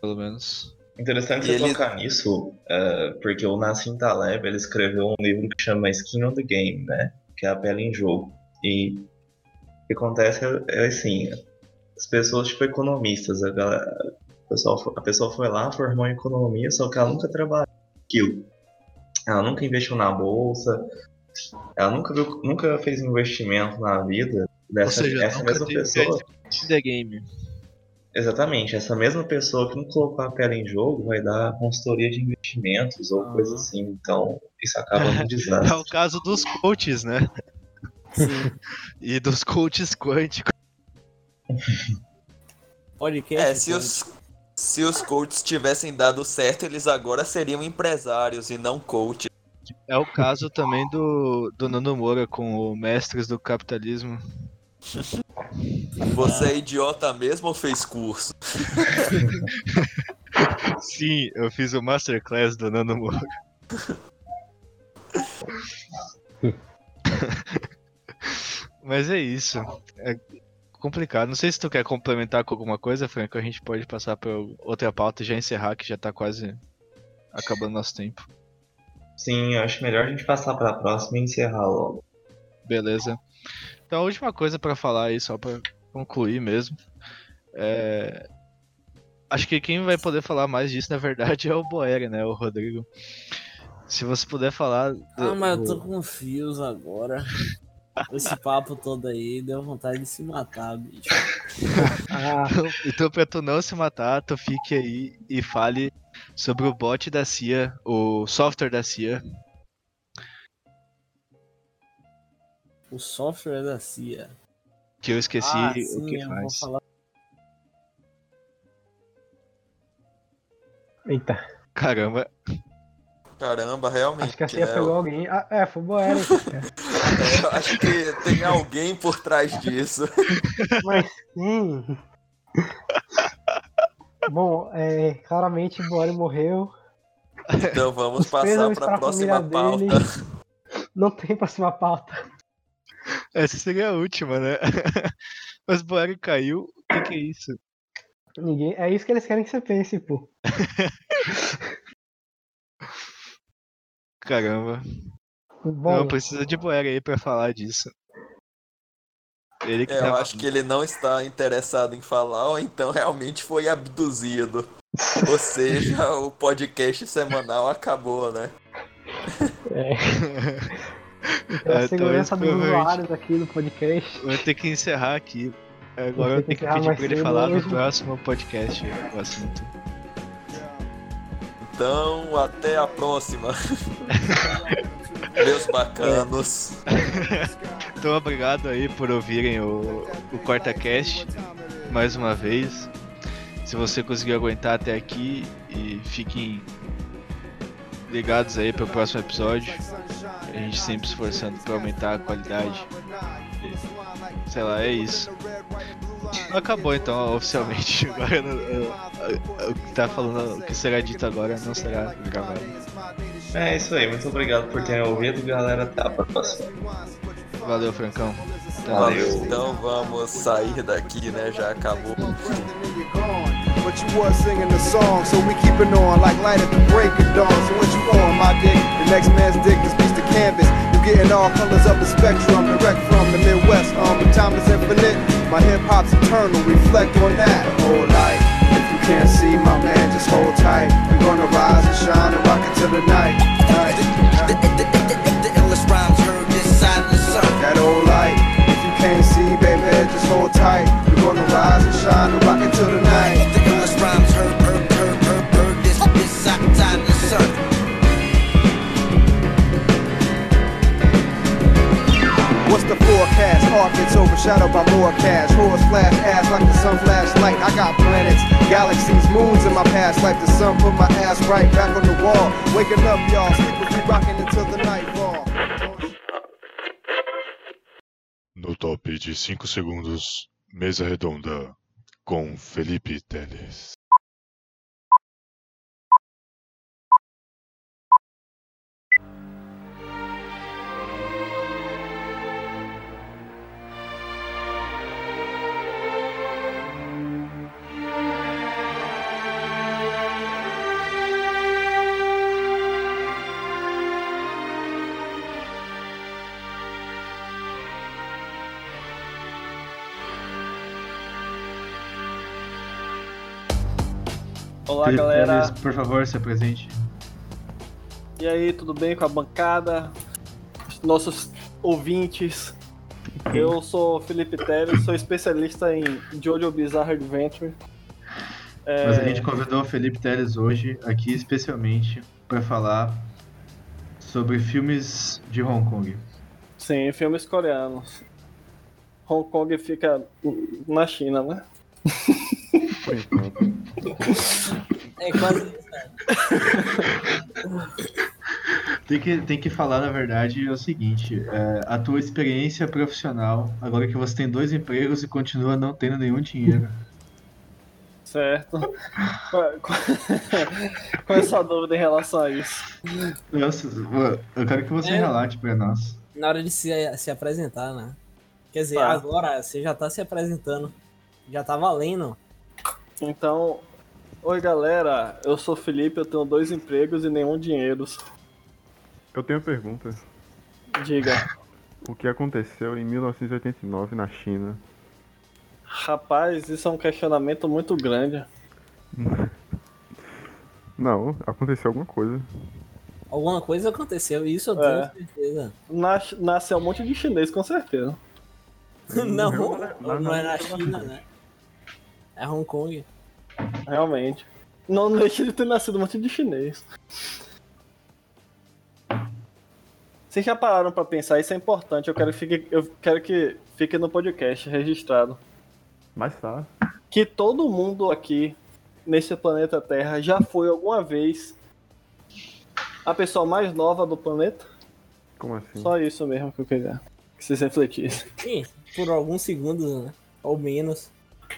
pelo menos. Interessante E você ele- tocar nisso, é, porque o Nassim Taleb ele escreveu um livro que chama Skin on the Game, né? Que é a pele em jogo. E que acontece é, é assim, as pessoas tipo economistas, a, galera, o pessoal fo- a pessoa foi lá, formou em economia, só que ela nunca trabalhou aquilo. Ela nunca investiu na bolsa, ela nunca viu, nunca fez investimento na vida dessa Ou seja, essa mesma pessoa. The Game. Exatamente, essa mesma pessoa que não colocou a pele em jogo vai dar consultoria de investimentos ou coisa assim, então isso acaba num É desastre. o caso dos coaches, né? Sim. E dos coaches quânticos. Podcast. É, se os, se os coaches tivessem dado certo, eles agora seriam empresários e não coaches. É o caso também do, do Nando Moura com o Mestres do Capitalismo. Você é idiota mesmo ou fez curso? Sim, eu fiz o Masterclass do Nando Moura. Mas é isso. É complicado. Não sei se tu quer complementar com alguma coisa, Franco. A gente pode passar para outra pauta e já encerrar, que já tá quase acabando nosso tempo. Sim, eu acho melhor a gente passar para a próxima e encerrar logo. Beleza. Então a última coisa para falar aí, só para concluir mesmo. É... Acho que quem vai poder falar mais disso, na verdade, é o Boer, né? O Rodrigo. Se você puder falar. Do, ah, mas eu tô com fios agora. Esse papo todo aí deu vontade de se matar, bicho. ah. Então, pra tu não se matar, tu fique aí e fale sobre o bot da CIA, o software da CIA. O software da CIA. Que eu esqueci ah, sim, o que faz. Falar... Eita. Caramba. Caramba, realmente. Acho que a CIA né? pegou alguém. Ah, é, foi boa é, Eu acho que tem alguém por trás disso. Mas sim. Bom, é, claramente Boari morreu. Então vamos passar para a próxima pauta. Dele. Não tem próxima pauta. Essa seria a última, né? Mas Boari caiu. O que, que é isso? Ninguém... É isso que eles querem que você pense, pô. Caramba. Bom, não, precisa de Boera aí pra falar disso. Ele que é, eu acho que ele não está interessado em falar, ou então realmente foi abduzido. ou seja, o podcast semanal acabou, né? É. Então, a segurança dos usuários aqui no podcast. Vou ter que encerrar aqui. Agora eu tenho que, pedir pra ele falar no próximo podcast o assunto. Então, até a próxima. Meus bacanos. então, obrigado aí por ouvirem o, o QuartaCast mais uma vez. Se você conseguiu aguentar até aqui e fiquem ligados aí para o próximo episódio. A gente sempre se esforçando para aumentar a qualidade. Sei lá, é isso. Acabou então oficialmente. Agora o que tá falando, o que será dito agora não será gravado. É isso aí, muito obrigado por terem ouvido, galera. Até a próxima. Valeu, Francão. Até Valeu. Então vamos sair daqui, né? Já acabou. But you was singing the song, so we keep it on like light at the break of dawn. So what you on, my dick? The next man's dick is piece the canvas. You getting all colors of the spectrum, direct from the Midwest. Um, time is infinite. My hip hop's eternal. Reflect on that whole life. If you can't see my man, just hold tight. I'm gonna rise and shine and rock it till the night. night. The, the, the, the, illest rhymes heard this side of the sun. That old light. If you can't see, baby, just hold tight. We're gonna rise and shine and rock it till the night. What's the forecast? Art gets overshadowed by more cash. Horse flash ass like the sun flash light. I got planets, galaxies, moons in my past life. The sun put my ass right back on the wall. Waking up, y'all. Sleep with me rocking until the nightfall. No top de 5 segundos, mesa redonda com Felipe Teles. Olá, Felipe galera. por favor, se apresente. E aí, tudo bem com a bancada? Nossos ouvintes. Eu sou Felipe Teles, sou especialista em Jojo Bizarre Adventure. É... Mas a gente convidou o Felipe Teles hoje aqui especialmente para falar sobre filmes de Hong Kong. Sim, filmes coreanos. Hong Kong fica na China, né? É quase isso. Tem que, tem que falar, na verdade, é o seguinte: é, a tua experiência profissional, agora que você tem dois empregos e continua não tendo nenhum dinheiro. Certo. Qual é a sua dúvida em relação a isso? Nossa, eu quero que você É. relate pra nós. Na hora de se, se apresentar, né? Quer dizer, Tá. agora você já tá se apresentando. Já tá valendo. Então, oi galera, eu sou o Felipe, eu tenho dois empregos e nenhum dinheiro. Eu tenho uma pergunta. Diga. O que aconteceu em 1989 na China? Rapaz, isso é um questionamento muito grande. Não, aconteceu alguma coisa. Alguma coisa aconteceu, isso eu É. tenho certeza. Nas- Nasceu um monte de chinês, com certeza. não, não, não é na China, né? É Hong Kong. Realmente. Não deixa de ter nascido um monte de chinês. Vocês já pararam pra pensar? Isso é importante. Eu quero, que fique, eu quero que fique no podcast registrado. Mas tá. Que todo mundo aqui nesse planeta Terra já foi alguma vez a pessoa mais nova do planeta? Como assim? Só isso mesmo que eu queria que vocês refletissem. Sim, por alguns segundos, né? Ou menos.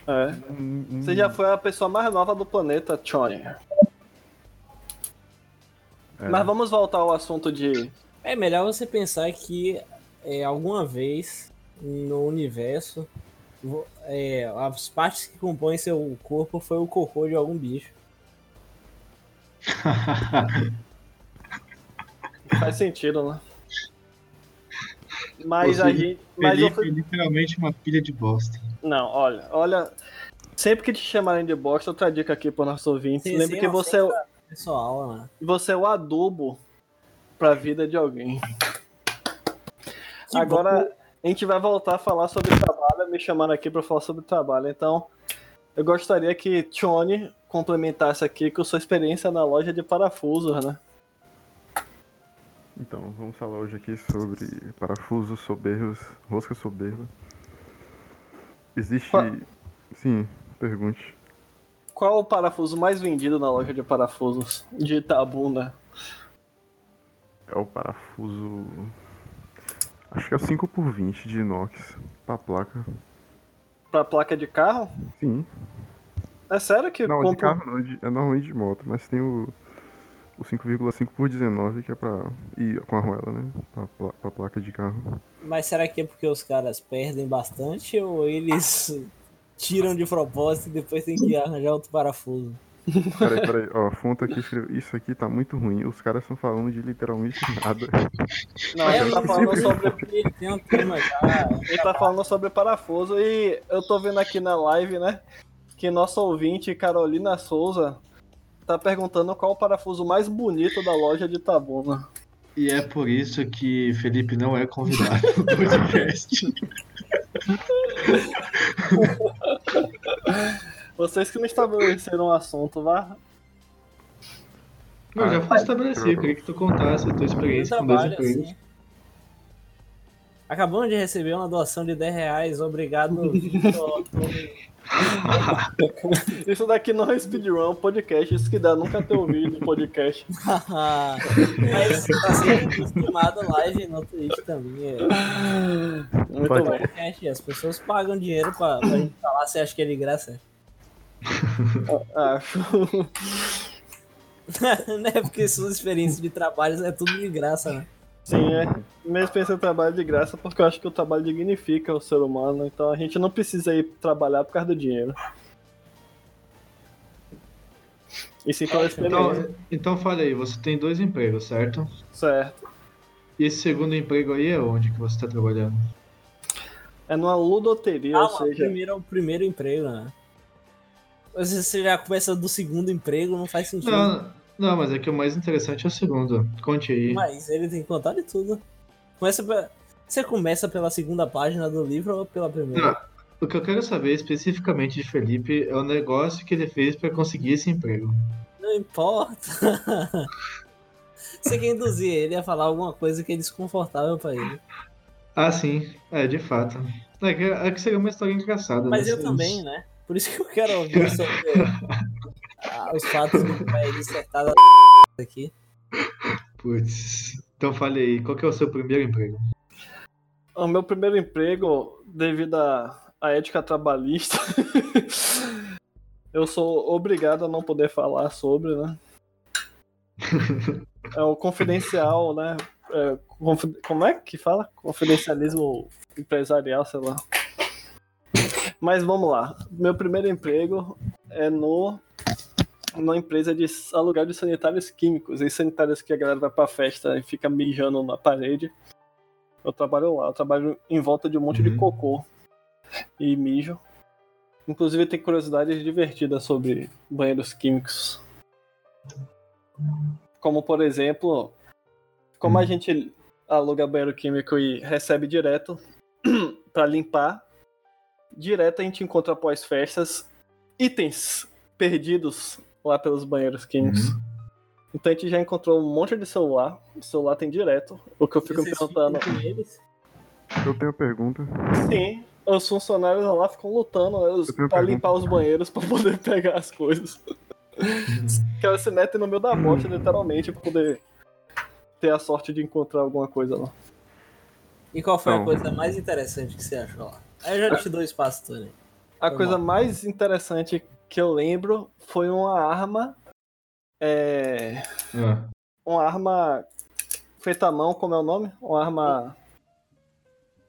É. Hum, hum, Você já foi a pessoa mais nova do planeta, Johnny. é. Mas vamos voltar ao assunto de É melhor você pensar que é, alguma vez no universo é, as partes que compõem seu corpo foi o cocô de algum bicho. Faz sentido, né? Mas a Felipe- gente. Mas eu Felipe é literalmente uma pilha de bosta. Não, olha, olha. Sempre que te chamarem de bosta, outra dica aqui para nossos ouvintes. Sim, Lembre sim, que você é, o- Pessoal, né? você é o adubo pra vida de alguém. Que Agora a gente vai voltar a falar sobre trabalho, me chamaram aqui para falar sobre trabalho. Então, eu gostaria que Tony complementasse aqui com sua experiência na loja de parafusos, né? Então, vamos falar hoje aqui sobre parafusos soberbos, rosca soberba. Existe. Qua- Sim, pergunte. Qual o parafuso mais vendido na loja de parafusos de Itabuna? É o parafuso. Acho que é o 5x20 de inox. Pra placa. Pra placa de carro? Sim. É sério que Não, de compra- carro não, de- é normalmente de moto, mas tem o. O 5,5 por 19 que é pra ir com a arruela, né? Pra, pla- pra placa de carro. Mas será que é porque os caras perdem bastante ou eles tiram de propósito e depois tem que arranjar outro parafuso? Peraí, peraí, ó, a fonte aqui escreveu. Isso aqui tá muito ruim. Os caras estão falando de literalmente nada. Não, É, ele tá falando sobre Porque tem um tema já. Ele tá falando sobre parafuso e eu tô vendo aqui na live, né? Que nossa ouvinte, Carolina Souza, tá perguntando qual o parafuso mais bonito da loja de Itabuna. E é por isso que Felipe não é convidado no podcast. Vocês que não estabeleceram o assunto, vá. Não, já foi estabelecido. Eu queria que tu contasse a tua Eu experiência com dois empregos. assim. Acabamos de receber uma doação de 10 reais. Obrigado, Vitor. Isso daqui não é speedrun, é um podcast. Isso que dá nunca ter ouvido um podcast. Mas tá sendo acostumado live no Twitch também. É. Muito Pode- bem. Podcast, as pessoas pagam dinheiro pra, pra gente falar. Você acha que é de graça? Acho. né? Porque suas experiências de trabalho é tudo de graça, né? Sim, é. Mesmo pensando em trabalho de graça, porque eu acho que o trabalho dignifica o ser humano. Então a gente não precisa ir trabalhar por causa do dinheiro. E sim pela experiência. Então, então fala aí, você tem dois empregos, certo? Certo. E esse segundo emprego aí é onde que você tá trabalhando? É numa ludoteria, Ah, ou seja. primeiro é o primeiro emprego, né? Você já começa do segundo emprego, não faz sentido. Não, não, mas é que o mais interessante é o segundo. Conte aí. Mas ele tem que contar de tudo. Começa pe- Você começa pela segunda página do livro ou pela primeira? Não, o que eu quero saber especificamente de Felipe é o negócio que ele fez pra conseguir esse emprego. Não importa. Você quer induzir ele a falar alguma coisa que é desconfortável pra ele. Ah, sim. É, de fato. É que, é que seria uma história engraçada. Mas né? eu também, né? Por isso que eu quero ouvir sobre ah, os fatos do pai dissertado aqui. Putz. Então fale aí, qual que é o seu primeiro emprego? O meu primeiro emprego, devido à à ética trabalhista, eu sou obrigado a não poder falar sobre, né? É o confidencial, né? É, confi- como é que fala? Confidencialismo empresarial, sei lá. Mas vamos lá. Meu primeiro emprego é no numa empresa de aluguel de sanitários químicos. E sanitários que a galera vai pra festa e fica mijando na parede. Eu trabalho lá. Eu trabalho em volta de um monte de Uhum. cocô e mijo. Inclusive tem curiosidades divertidas sobre banheiros químicos. Como por exemplo, como a gente aluga banheiro químico e recebe direto pra limpar, direto a gente encontra após festas itens perdidos lá pelos banheiros químicos. Uhum. Então a gente já encontrou um monte de celular. O celular tem direto. O que eu fico me perguntando. ficam com eles? Eu tenho uma pergunta. Sim, os funcionários lá ficam lutando né, pra pergunta. limpar os banheiros pra poder pegar as coisas. que elas se metem no meio da bosta, literalmente, pra poder ter a sorte de encontrar alguma coisa lá. E qual foi a Não. coisa mais interessante que você achou lá? Aí eu já te dou espaço, Tony. A coisa mais interessante que eu lembro foi uma arma. É. Ah, Uma arma feita à mão, como é o nome? Uma arma.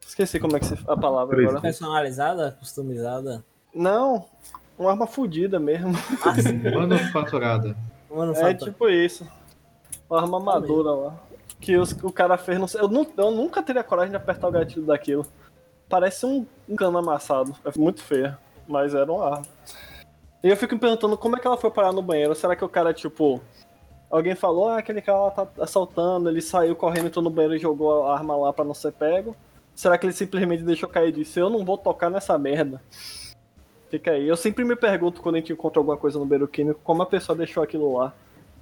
Esqueci como é que se a palavra agora. Personalizada, customizada. Não, uma arma fodida mesmo. manufaturada. Mano, É tipo isso. Uma arma madura lá. Que os- o cara fez, não sei, eu, eu nunca teria coragem de apertar o gatilho daquilo. Parece um, um cano amassado. É muito feia. Mas era uma arma. E eu fico me perguntando como é que ela foi parar no banheiro. Será que o cara, tipo. Alguém falou, ah, aquele cara lá tá assaltando, ele saiu correndo, entrou no banheiro e jogou a arma lá pra não ser pego? Será que ele simplesmente deixou cair e disse, eu não vou tocar nessa merda? Fica aí. Eu sempre me pergunto quando a gente encontra alguma coisa no banheiro químico, como a pessoa deixou aquilo lá.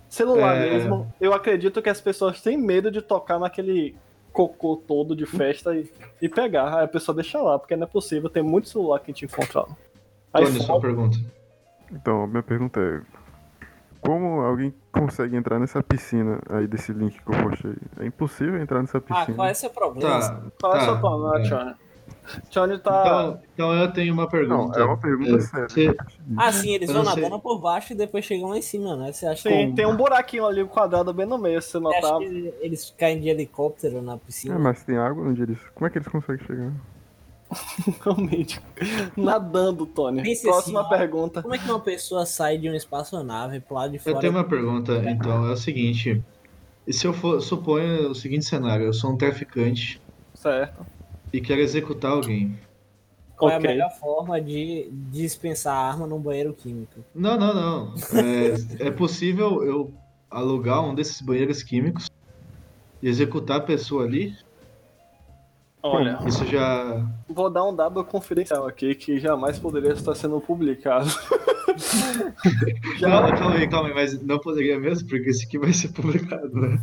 Celular É. mesmo, eu acredito que as pessoas têm medo de tocar naquele cocô todo de festa e, e pegar. Aí a pessoa deixa lá, porque não é possível, tem muito celular que a gente encontra lá. Tony, sua pergunta. Então, a minha pergunta é: Como alguém consegue entrar nessa piscina aí desse link que eu postei? É impossível entrar nessa Ah, piscina. qual é o seu problema? Tá. Fala tá, sua palma, é. Johnny. Johnny tá. Então, então eu tenho uma Não, pergunta. é uma pergunta É, séria. você- Ah, sim, eles Eu vão não sei. nadando por baixo e depois chegam lá em cima, né? Você acha Tem, que, tem um buraquinho ali, quadrado bem no meio, se você você acha notar. que eles caem de helicóptero na piscina? É, mas tem água onde eles. Como é que eles conseguem chegar? Realmente. Nadando, Tony. Pense Próxima assim, pergunta. Como é que uma pessoa sai de uma espaçonave pro lado de fora? Eu tenho uma pergunta, então, é o seguinte. E se eu for, suponho o seguinte cenário, eu sou um traficante Certo. e quero executar alguém. Qual é a melhor forma de dispensar a arma num banheiro químico? Não, não, não. É, é possível eu alugar um desses banheiros químicos e executar a pessoa ali? Olha, Isso já. vou dar um dado confidencial aqui que jamais poderia estar sendo publicado. Calma, calma aí, calma aí, mas não poderia mesmo, porque esse aqui vai ser publicado, né?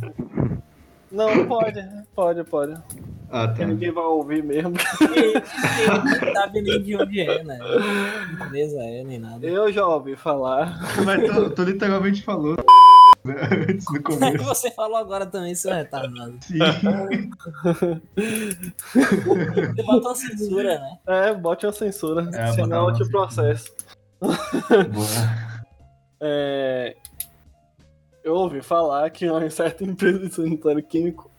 Não, pode, pode, pode. Ah, tá. Ninguém vai ouvir mesmo. Ninguém não sabe nem de onde é, né? Empresa é, nem nada. Eu já ouvi falar. Mas tu, tu literalmente falou né, antes no começo. Você falou agora também, seu retardado. Sim. Você botou uma censura, né? É, bote uma censura. É, senão eu uma te processo. Boa. É, eu ouvi falar que em certa empresa de sanitário químico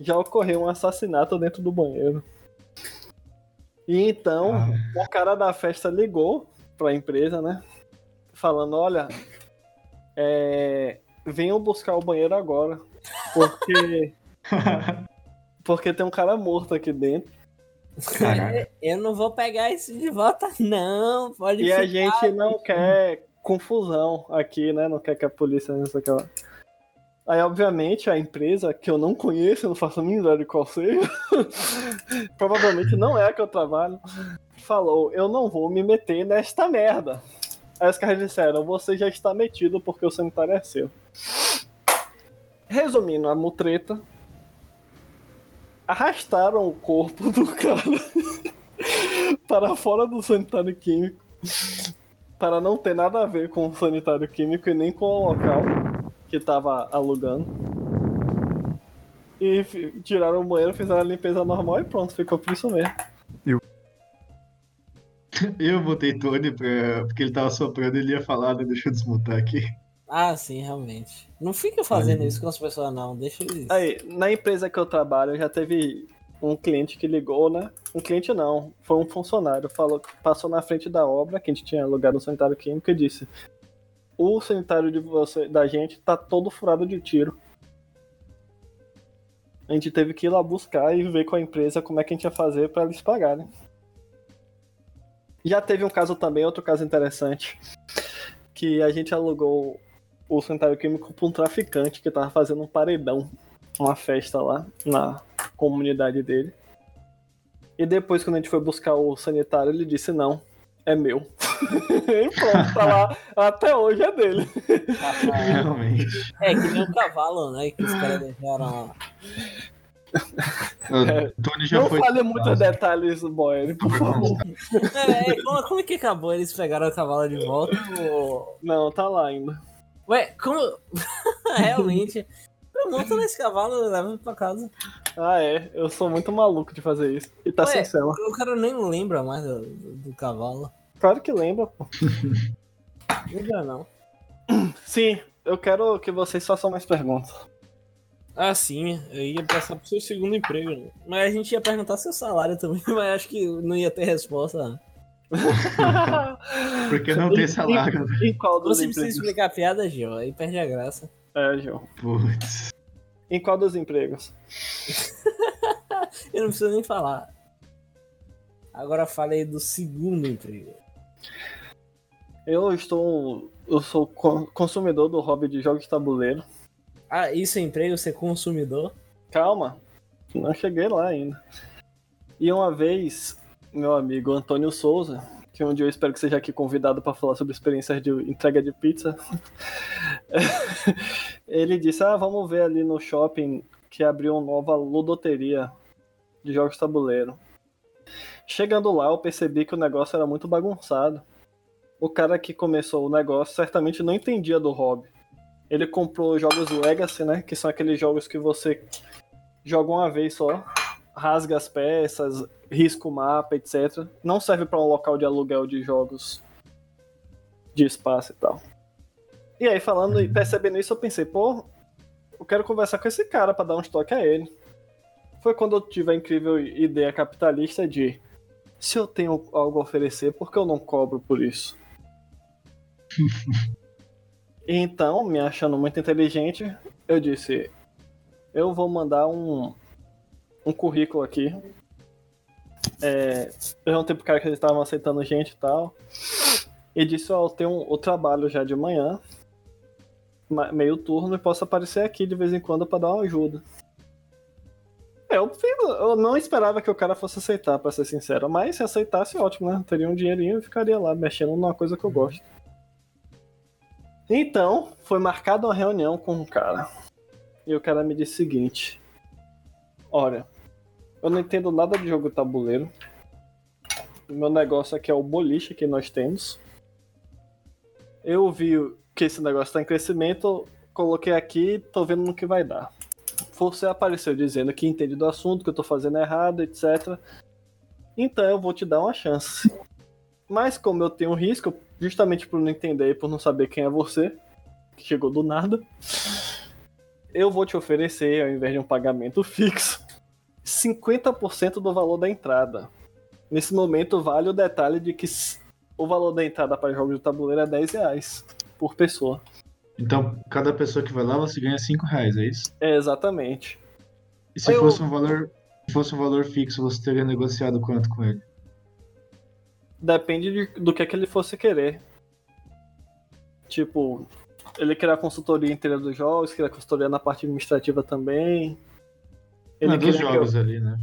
já ocorreu um assassinato dentro do banheiro. E então, Ah. o cara da festa ligou pra empresa, né? Falando, olha, é, venham buscar o banheiro agora. Porque. porque tem um cara morto aqui dentro. Caraca. Eu não vou pegar isso de volta, não. Pode E a ficar. gente não quer confusão aqui, né? Não quer que a polícia não sei o que lá. Aí, obviamente, a empresa, que eu não conheço, eu não faço a mínima ideia de qual seja, provavelmente não é a que eu trabalho, falou: Eu não vou me meter nesta merda. Aí os caras disseram: Você já está metido porque o sanitário é seu. Resumindo a mutreta, arrastaram o corpo do cara para fora do sanitário químico para não ter nada a ver com o sanitário químico e nem com o local que estava alugando. E tiraram o banheiro, fizeram a limpeza normal e pronto, ficou por isso mesmo. Eu botei Tony pra... porque ele tava soprando e ele ia falar, né? Deixa eu desmutar aqui. Ah, sim, realmente. Não fica fazendo isso com as pessoas, não. Deixa eles. Aí, na empresa que eu trabalho, já teve um cliente que ligou, né? Um cliente não, foi um funcionário. Falou, passou na frente da obra, que a gente tinha alugado um sanitário químico, e disse: O sanitário de você, da gente tá todo furado de tiro. A gente teve que ir lá buscar e ver com a empresa como é que a gente ia fazer pra eles pagarem. Já teve um caso também, outro caso interessante, que a gente alugou o sanitário químico pra um traficante que tava fazendo um paredão, uma festa lá na comunidade dele. E depois, quando a gente foi buscar o sanitário, ele disse: Não, é meu. e pronto, tá lá. Até hoje é dele. Realmente. É, que nem o cavalo, né? Que os caras deixaram lá. O Tony já Não foi. fale muitos detalhes, boy, por favor. É, é, como, como é que acabou? Eles pegaram o cavalo de volta? Ou... Não, tá lá ainda. Ué, como. Realmente. Eu monto nesse cavalo e levo pra casa. Ah, é. Eu sou muito maluco de fazer isso. E tá Ué, sem cela. O cara nem lembra mais do, do- do cavalo. Claro que lembra, pô. Lembra não. Sim, eu quero que vocês façam mais perguntas. Ah, sim, eu ia passar pro seu segundo emprego. né? Mas a gente ia perguntar seu salário também, mas acho que não ia ter resposta. Porque não tem salário. Em, em qual dos Você precisa explicar a piada, Gil, aí perde a graça. É, João. Putz. Em qual dos empregos? Eu não preciso nem falar. Agora falei do segundo emprego. Eu estou. Eu sou co- consumidor do hobby de jogos de tabuleiro. Ah, isso é emprego, ser consumidor? Calma, não cheguei lá ainda. E uma vez, meu amigo Antônio Souza, que um dia eu espero que seja aqui convidado para falar sobre experiências de entrega de pizza, ele disse: Ah, vamos ver ali no shopping que abriu uma nova ludoteria de jogos tabuleiro. Chegando lá, eu percebi que o negócio era muito bagunçado. O cara que começou o negócio certamente não entendia do hobby. Ele comprou jogos Legacy, né? Que são aqueles jogos que você joga uma vez só, rasga as peças, risca o mapa, etc. Não serve para um local de aluguel de jogos de espaço e tal. E aí, falando e percebendo isso, eu pensei, pô, eu quero conversar com esse cara para dar um estoque a ele. Foi quando eu tive a incrível ideia capitalista de se eu tenho algo a oferecer, por que eu não cobro por isso? Então, me achando muito inteligente, eu disse: eu vou mandar um, um currículo aqui. É, eu perguntei pro cara que eles estavam aceitando gente e tal. E disse: Ó, eu tenho um, o trabalho já de manhã, ma- meio turno, e posso aparecer aqui de vez em quando pra dar uma ajuda. Eu, fiz- eu não esperava que o cara fosse aceitar, pra ser sincero, mas se aceitasse, ótimo, né? Teria um dinheirinho e ficaria lá mexendo numa coisa que eu gosto. Então, foi marcada uma reunião com o cara. E o cara me disse o seguinte: Olha, eu não entendo nada de jogo tabuleiro. Meu negócio aqui é o boliche que nós temos. Eu vi que esse negócio está em crescimento, coloquei aqui, tô vendo no que vai dar. Você apareceu dizendo que entende do assunto, que eu tô fazendo errado, etc. Então eu vou te dar uma chance. Mas como eu tenho risco, justamente por não entender e por não saber quem é você, que chegou do nada, eu vou te oferecer, ao invés de um pagamento fixo, 50% do valor da entrada. Nesse momento, vale o detalhe de que o valor da entrada para jogos de tabuleiro é 10 reais por pessoa. Então, cada pessoa que vai lá, você ganha 5 reais, é isso? É, exatamente. E se Eu- fosse um valor. Se fosse um valor fixo, você teria negociado quanto com ele? Depende de- do que, é que ele fosse querer. Tipo, ele queria a consultoria inteira dos jogos, queria a consultoria na parte administrativa também. Ele Ah, dos que eu- jogos ali, né?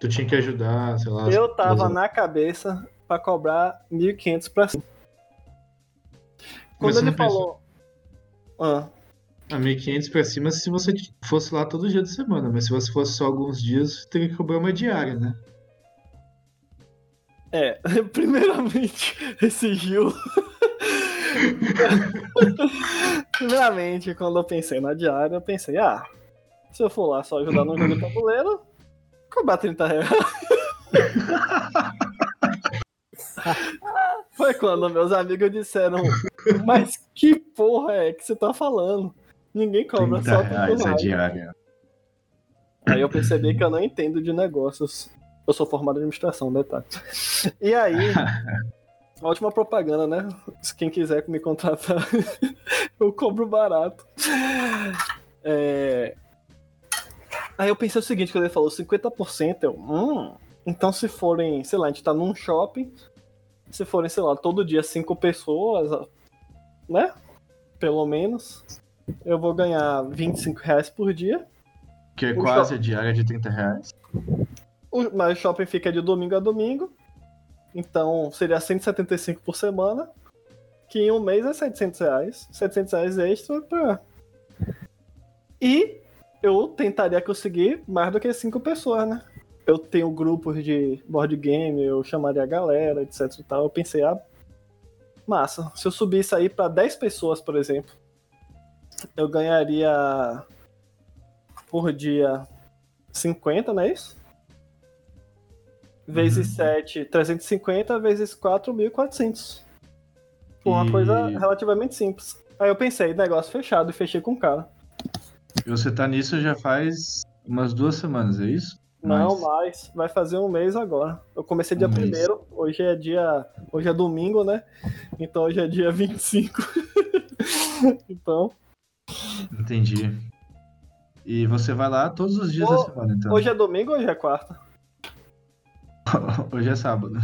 Tu tinha que ajudar, sei lá. Eu tava as- na cabeça pra cobrar 1.500 pra cima. Mas Quando você ele falou. Ah, A 1.500 pra cima se você fosse lá todo dia de semana, mas se você fosse só alguns dias, teria que cobrar uma diária, né? é, primeiramente, esse Gil. primeiramente, quando eu pensei na diária, eu pensei, ah, Se eu for lá só ajudar no jogo de tabuleiro, cobrar 30 reais. Foi quando meus amigos disseram, mas que porra é que você tá falando? Ninguém cobra 30 só 30 reais a reais. diária. Aí eu percebi que eu não entendo de negócios. Eu sou formado em administração, detalhe. E aí, a última propaganda, né? Se quem quiser me contratar, eu cobro barato. É... Aí eu pensei o seguinte, quando ele falou 50%, eu, hum, então se forem, sei lá, a gente tá num shopping, se forem, sei lá, todo dia cinco pessoas, né? Pelo menos, eu vou ganhar 25 reais por dia. Que é O quase a diária de 30 reais. O- Mas o shopping fica de domingo a domingo. Então seria 175 por semana. Que em um mês é 700 reais. 700 reais extra pra. E eu tentaria conseguir mais do que 5 pessoas, né? Eu tenho grupos de board game, eu chamaria a galera, etc e tal. Eu pensei, ah, massa. Se eu subisse aí pra 10 pessoas, por exemplo, eu ganharia por dia 50, não é isso? Vezes 7, 350, vezes 4, 1.400. Foi uma E- coisa relativamente simples. Aí eu pensei, negócio fechado, e fechei com o cara. E você tá nisso já faz umas duas semanas, é isso? Não, Mais. Vai fazer um mês agora. Eu comecei dia Um mês. primeiro. Hoje é dia. Hoje é domingo, né? Então hoje é dia 25. então. Entendi. E você vai lá todos os dias Ô, da semana, então. Hoje é domingo ou hoje é quarta? Hoje é sábado.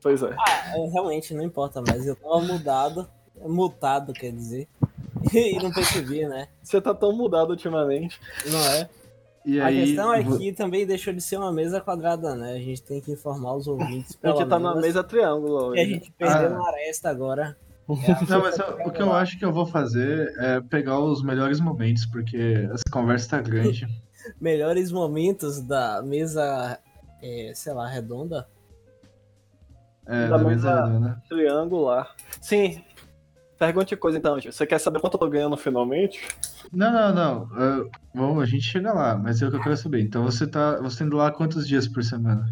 Pois é. É, realmente, não importa mais. Eu tava mudado. Mutado, quer dizer. E não percebi, né? Você tá tão mudado ultimamente. Não é? E A aí, questão é que também deixou de ser uma mesa quadrada, né? A gente tem que informar os ouvintes. A gente pelo tá numa menos, mesa triângulo Que a gente perdeu Ah. uma aresta agora. Não, mas eu- o que eu acho que eu vou fazer é pegar os melhores momentos, porque essa conversa tá grande. Melhores momentos da mesa, é, sei lá, redonda. É, Da da mesa mesa- redonda. Triangular. Sim. Pergunte coisa então. Você quer saber quanto eu tô ganhando finalmente? Não, não, não. é, vamos, a gente chega lá, mas é o que eu quero saber. Então você tá. Você indo lá quantos dias por semana?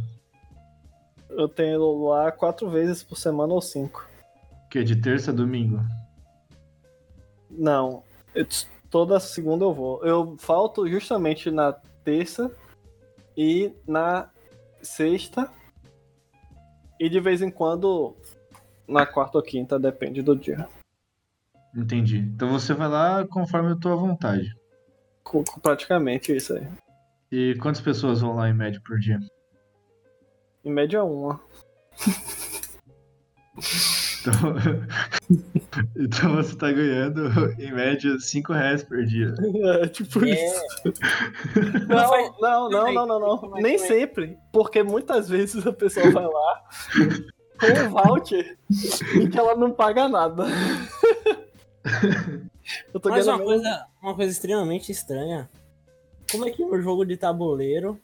Eu tenho lá quatro vezes por semana ou cinco. Que de terça a domingo? Não. eu- toda segunda eu vou. Eu falto justamente na terça e na sexta. E de vez em quando na quarta ou quinta, depende do dia. Entendi. Então você vai lá conforme a tua vontade. Com- com Praticamente isso aí. E quantas pessoas vão lá em média por dia? Em média uma. Então, então você tá ganhando em média 5 reais por dia. É tipo É, isso. Não Não, não, não, não, não, não. Nem sempre. Porque muitas vezes a pessoa vai lá com o voucher e que ela não paga nada. Eu tô Mas uma coisa, uma coisa extremamente estranha. Como é que no jogo de tabuleiro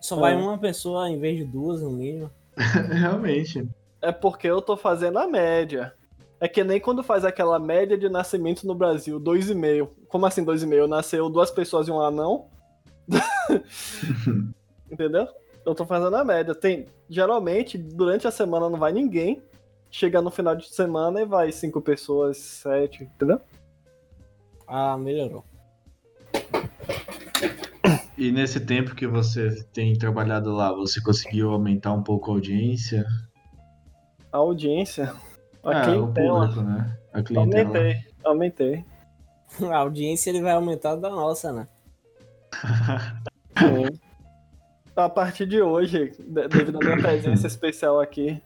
só vai Ah. uma pessoa em vez de duas, no mínimo? Realmente. É porque eu tô fazendo a média. É que nem quando faz aquela média de nascimentos no Brasil, 2,5. Como assim 2,5? Nasceu duas pessoas e um anão? Entendeu? Eu tô fazendo a média. Tem, geralmente, durante a semana não vai ninguém. Chega no final de semana e vai cinco pessoas, sete, entendeu? Ah, melhorou. E nesse tempo que você tem trabalhado lá, você conseguiu aumentar um pouco a audiência? A audiência. A Ah, o clientela. público, né? A clientela. Aumentei, aumentei. A audiência ele vai aumentar da nossa, né? Sim. A partir de hoje, de- devido à minha presença especial aqui,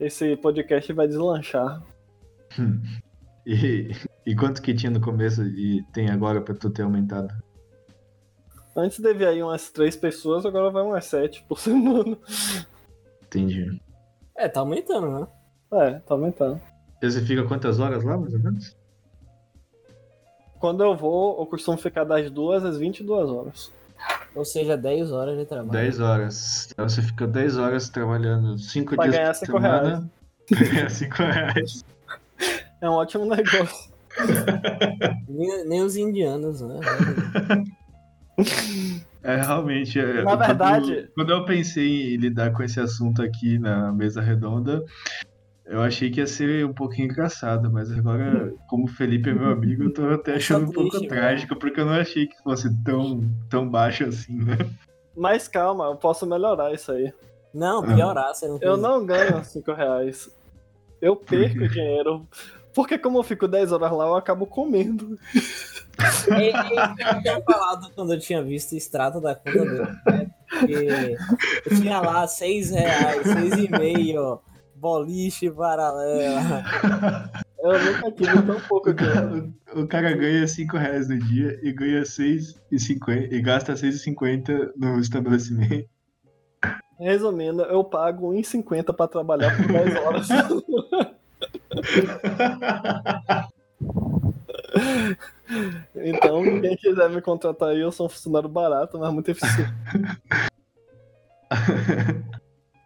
esse podcast vai deslanchar. E, e quanto que tinha no começo e tem agora pra tu ter aumentado? Antes devia ir umas três pessoas, agora vai umas sete por semana. Entendi. É, tá aumentando, né? É, tá aumentando. E Você fica quantas horas lá, mais ou menos? Quando eu vou, eu costumo ficar das duas às 22 horas. Ou seja, 10 horas de trabalho. 10 horas. Então você fica 10 horas trabalhando 5 Pra dias ganhar por cinco semana. Pra ganhar 5 reais. É um ótimo negócio. nem, nem os indianos, né? É, realmente. é, Na quando- verdade- Quando, eu pensei em lidar com esse assunto aqui na mesa redonda, eu achei que ia ser um pouquinho engraçado, mas agora, como o Felipe é meu amigo, eu tô até achando um pouco trágico, porque eu não achei que fosse tão, tão baixo assim, né? Mas calma, eu posso melhorar isso aí. Não, piorar, você não Eu não ganho 5 reais. Eu perco dinheiro. Porque como eu fico 10 horas lá, eu acabo comendo. Ele, ele tinha falado quando eu tinha visto o extrato da conta dele, né? Porque eu tinha lá 6 reais, 6,5, boliche paralela. Eu nunca tive tão pouco O cara, o- o cara ganha 5 reais no dia e ganha 6,50 e gasta 6,50 no estabelecimento. Resumindo, eu pago 1,50 pra trabalhar por 10 horas. Então, quem quiser me contratar aí, eu sou um funcionário barato, mas muito eficiente.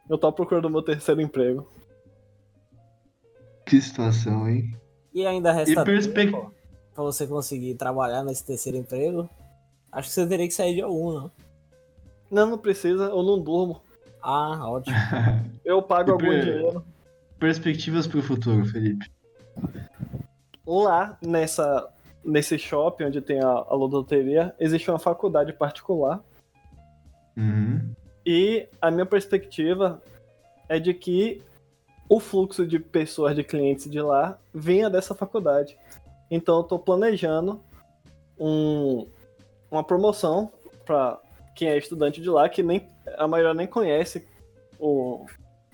Eu tô procurando meu terceiro emprego. Que situação, hein? E ainda resta E perspec- tempo pra você conseguir trabalhar nesse terceiro emprego. Acho que você teria que sair de algum, não? Não, não precisa, eu não durmo. Ah, ótimo. Eu pago algum per- dinheiro. Perspectivas pro futuro, Felipe. Lá nessa, nesse shopping onde tem a, a loteria, existe uma faculdade particular. Uhum. E a minha perspectiva é de que o fluxo de pessoas, de clientes de lá, venha dessa faculdade. Então eu estou planejando um- uma promoção para quem é estudante de lá, que nem a maioria nem conhece o,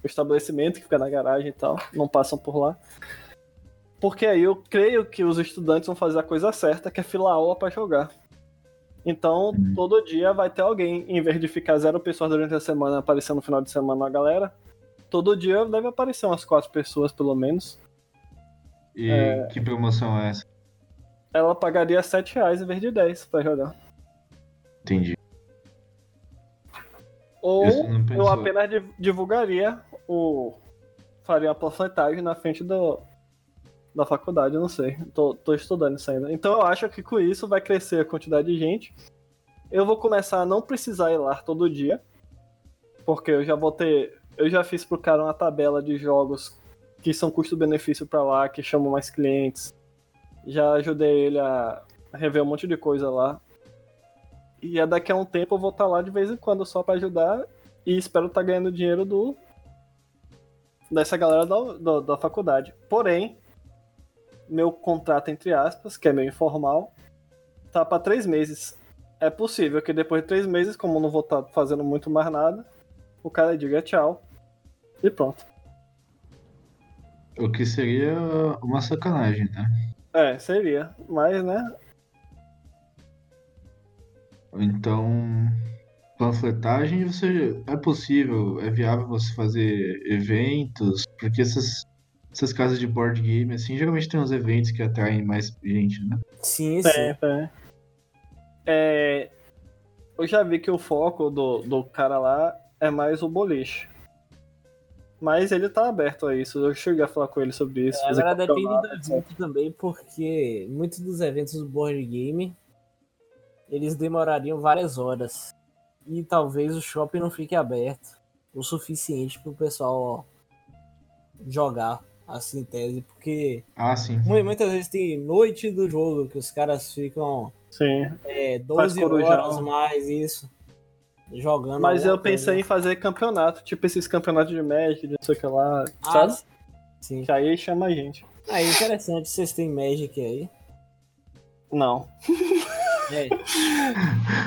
o estabelecimento que fica na garagem e tal, não passam por lá. Porque aí eu creio que os estudantes vão fazer a coisa certa, que é filar aula para jogar. Então, todo dia vai ter alguém, em vez de ficar zero pessoas durante a semana aparecendo no final de semana a galera, todo dia deve aparecer umas quatro pessoas, pelo menos. E É. que promoção é essa? Ela pagaria 7 reais em vez de 10 pra jogar. Entendi. Ou eu apenas di- divulgaria o. Faria uma panfletagem na frente do, da faculdade, eu não sei. Tô, tô estudando isso ainda. Então eu acho que com isso vai crescer a quantidade de gente. Eu vou começar a não precisar ir lá todo dia. Porque eu já vou ter. Eu já fiz pro cara uma tabela de jogos que são custo-benefício pra lá, que chamam mais clientes. Já ajudei ele a rever um monte de coisa lá. E é daqui a um tempo eu vou estar lá de vez em quando só pra ajudar. E espero estar ganhando dinheiro do dessa galera da, da, da faculdade. Porém, meu contrato, entre aspas, que é meio informal, tá pra três meses. É possível que depois de três meses, como não vou estar fazendo muito mais nada, o cara diga tchau. E pronto. O que seria uma sacanagem, né? É, seria. Mas, né? Então, panfletagem, você é possível, é viável você fazer eventos, porque essas, essas casas de board game, assim, geralmente tem uns eventos que atraem mais gente, né? Sim, sim. tem. É, eu já vi que o foco do, do cara lá é mais o boliche. Mas ele tá aberto a isso. Eu cheguei a falar com ele sobre isso. fazer Agora depende do evento também, porque muitos dos eventos do board game eles demorariam várias horas. E talvez o shopping não fique aberto o suficiente pro pessoal jogar assim em tese, porque Ah, sim. mu- muitas vezes tem noite do jogo que os caras ficam Sim. é, Faz 12 corujão. horas mais isso jogando. Mas eu alguma coisa. pensei em fazer campeonato, tipo esses campeonatos de Magic, não sei o que lá, Ah, sabe? sim. Que aí chama a gente. Ah, interessante, vocês têm Magic aí. Não. É,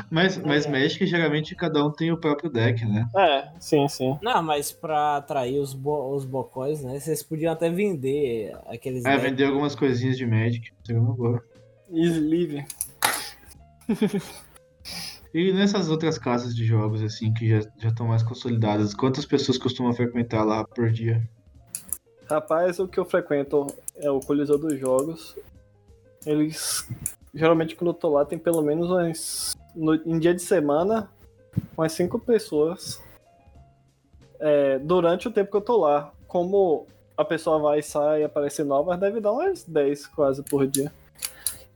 Mas, mas Magic, geralmente, cada um tem o próprio deck, né? É, sim, sim. Não, mas pra atrair os, bo os bocóis, né? Vocês podiam até vender aqueles. É, decks. vender algumas coisinhas de Magic, seria uma boa. Sleeve. E nessas outras casas de jogos, assim, que já estão mais consolidadas, quantas pessoas costumam frequentar lá por dia? Rapaz, o que eu frequento é o Coliseu dos Jogos. Eles. Geralmente quando eu tô lá tem pelo menos umas. no- em dia de semana, umas cinco pessoas. É, durante o tempo que eu tô lá. Como a pessoa vai e sai e aparece novas, deve dar umas 10 quase por dia.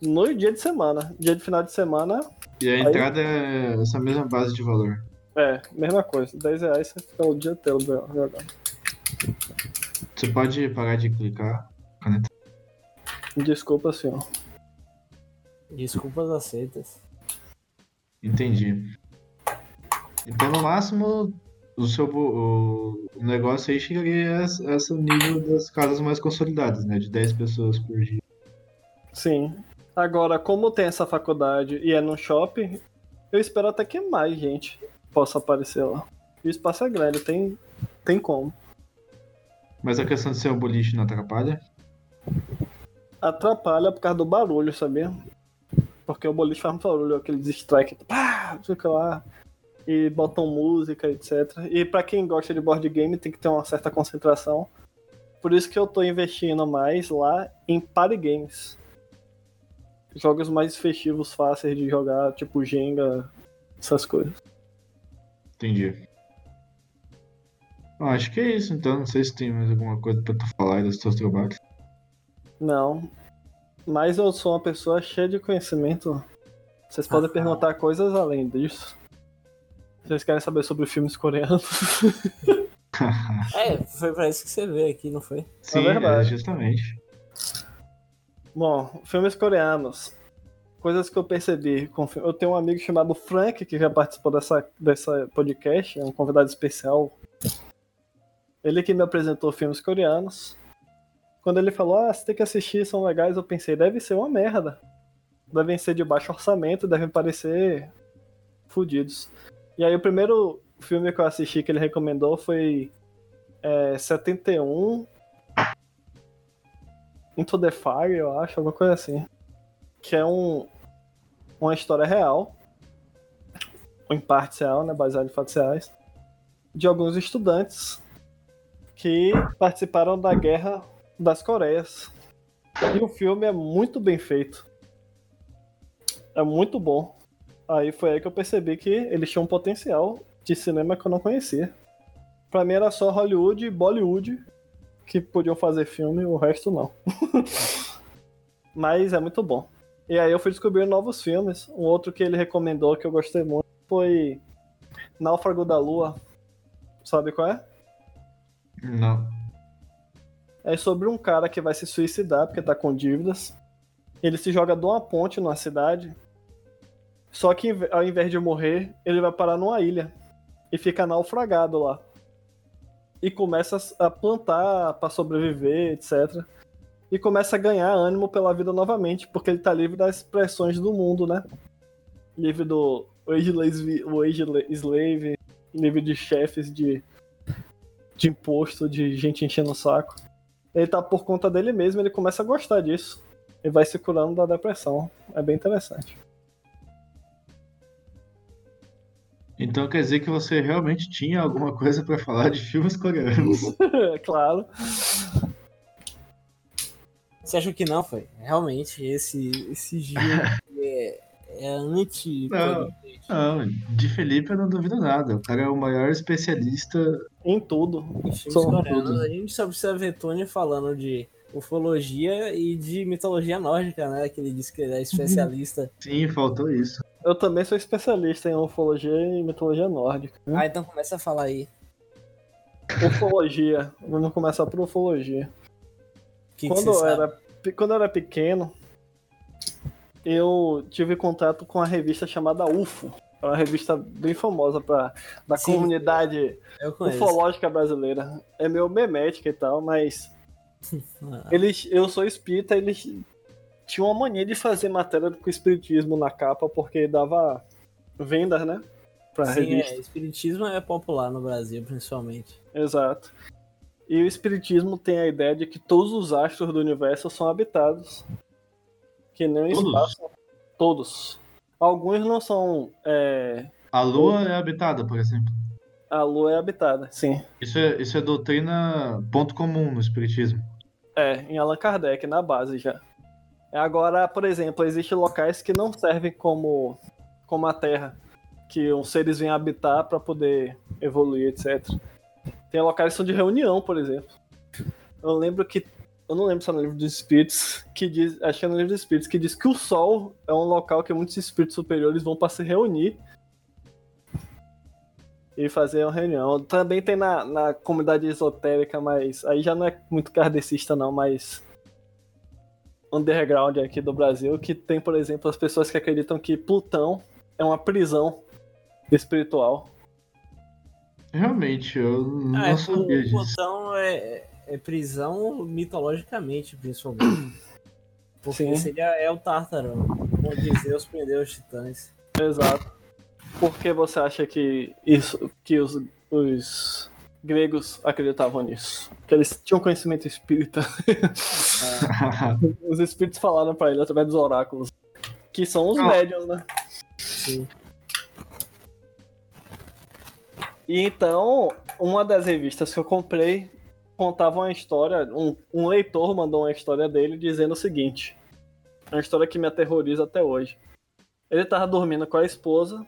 no dia de semana. Dia de final de semana, E a Aí- entrada é essa mesma base de valor. é, mesma coisa. 10 reais você fica o dia inteiro jogando. Você pode parar de clicar. Desculpa, senhor. Desculpas aceitas. Entendi. Então, no máximo, o seu o, o negócio aí chegaria a esse a esse nível das casas mais consolidadas, né? De 10 pessoas por dia. Sim. Agora, como tem essa faculdade e é num shopping, eu espero até que mais gente possa aparecer lá. E o espaço é grande, tem, tem como. Mas a questão de ser um boliche não atrapalha? Atrapalha por causa do barulho, sabia? Porque o boliche faz muito barulho, aqueles strike, pá, fica lá, e botam música, etc. E pra quem gosta de board game tem que ter uma certa concentração. Por isso que eu tô investindo mais lá em party games. Jogos mais festivos, fáceis de jogar, tipo Jenga, essas coisas. Entendi. Ah, acho que é isso, então. Não sei se tem mais alguma coisa pra tu falar aí dos teus trabalhos. Não. Mas eu sou uma pessoa cheia de conhecimento. Vocês podem perguntar coisas além disso. Vocês querem saber sobre filmes coreanos? É, foi pra isso que você veio aqui, não foi? Sim, verdade. é, justamente. Bom, filmes coreanos. Coisas que eu percebi. Eu tenho um amigo chamado Frank, que já participou dessa, dessa podcast, é um convidado especial. Ele que me apresentou filmes coreanos. Quando ele falou, ah, você tem que assistir, são legais, eu pensei, deve ser uma merda. Devem ser de baixo orçamento, devem parecer fudidos. E aí o primeiro filme que eu assisti que ele recomendou foi é, 71 Into the Fire, eu acho, alguma coisa assim. Que é um, uma história real, em parte real, né, baseada em fatos reais, de alguns estudantes que participaram da Guerra das Coreias. E o filme é muito bem feito. É muito bom. Aí foi aí que eu percebi que eles tinham um potencial de cinema que eu não conhecia. Pra mim era só Hollywood e Bollywood que podiam fazer filme, o resto não. Mas é muito bom. E aí eu fui descobrir novos filmes. Um outro que ele recomendou que eu gostei muito foi Náufrago da Lua. Sabe qual é? Não. É sobre um cara que vai se suicidar porque tá com dívidas. Ele se joga de uma ponte numa cidade. Só que ao invés de morrer, ele vai parar numa ilha. E fica naufragado lá. E começa a plantar pra sobreviver, etc. E começa a ganhar ânimo pela vida novamente, porque ele tá livre das pressões do mundo, né? Livre do wage slave livre de chefes de, de imposto, de gente enchendo o saco ele tá por conta dele mesmo, ele começa a gostar disso. E vai se curando da depressão. É bem interessante. Então quer dizer que você realmente tinha alguma coisa pra falar de filmes coreanos. claro. Você achou que não, foi? Realmente, esse, esse giro é, é anti Não. Não, de Felipe eu não duvido nada. O cara é o maior especialista. Em tudo. filmes São coreanos. tudo. A gente só precisa ver Tony falando de ufologia e de mitologia nórdica, né? Que ele disse que ele é especialista. Sim, faltou isso. Eu também sou especialista em ufologia e mitologia nórdica. ah, então começa a falar aí. Ufologia. Vamos começar por ufologia. Que que quando, eu sabe? era, quando eu era pequeno, eu tive contato com a revista chamada UFO. É uma revista bem famosa pra, da Sim. comunidade ufológica brasileira. É meio memética e tal, mas Ah, eles, eu sou espírita, eles tinham uma mania de fazer matéria com espiritismo na capa, porque dava vendas, né? Pra Sim, revista. é, espiritismo é popular no Brasil, principalmente. Exato. E o espiritismo tem a ideia de que todos os astros do universo são habitados. Que nem o Todos? espaço. Todos. Alguns não são. é, A Lua é habitada, por exemplo. A Lua é habitada, sim. Isso é, isso é doutrina ponto comum no Espiritismo. É, em Allan Kardec, na base já. Agora, por exemplo, existem locais que não servem como, como a Terra, que os seres vêm habitar para poder evoluir, etc. Tem locais que são de reunião, por exemplo. Eu lembro que Eu não lembro se é no livro dos espíritos, que diz. Acho que é no livro dos espíritos, que diz que o sol é um local que muitos espíritos superiores vão para se reunir e fazer uma reunião. Também tem na, na comunidade esotérica, mas aí já não é muito kardecista, não, mas underground aqui do Brasil, que tem, por exemplo, as pessoas que acreditam que Plutão é uma prisão espiritual. Realmente, eu não Ah, sabia o disso. Plutão é, é prisão mitologicamente, principalmente. Porque Sim. seria é o Tártaro, onde Zeus prendeu os titãs. Exato. Por que você acha que isso, que os, os gregos acreditavam nisso? Que eles tinham conhecimento espírita. os espíritos falaram pra ele através dos oráculos, que são os Ah. médiuns, né? Sim. E então, uma das revistas que eu comprei contava uma história. Um, um leitor mandou uma história dele dizendo o seguinte: uma história que me aterroriza até hoje. Ele tava dormindo com a esposa.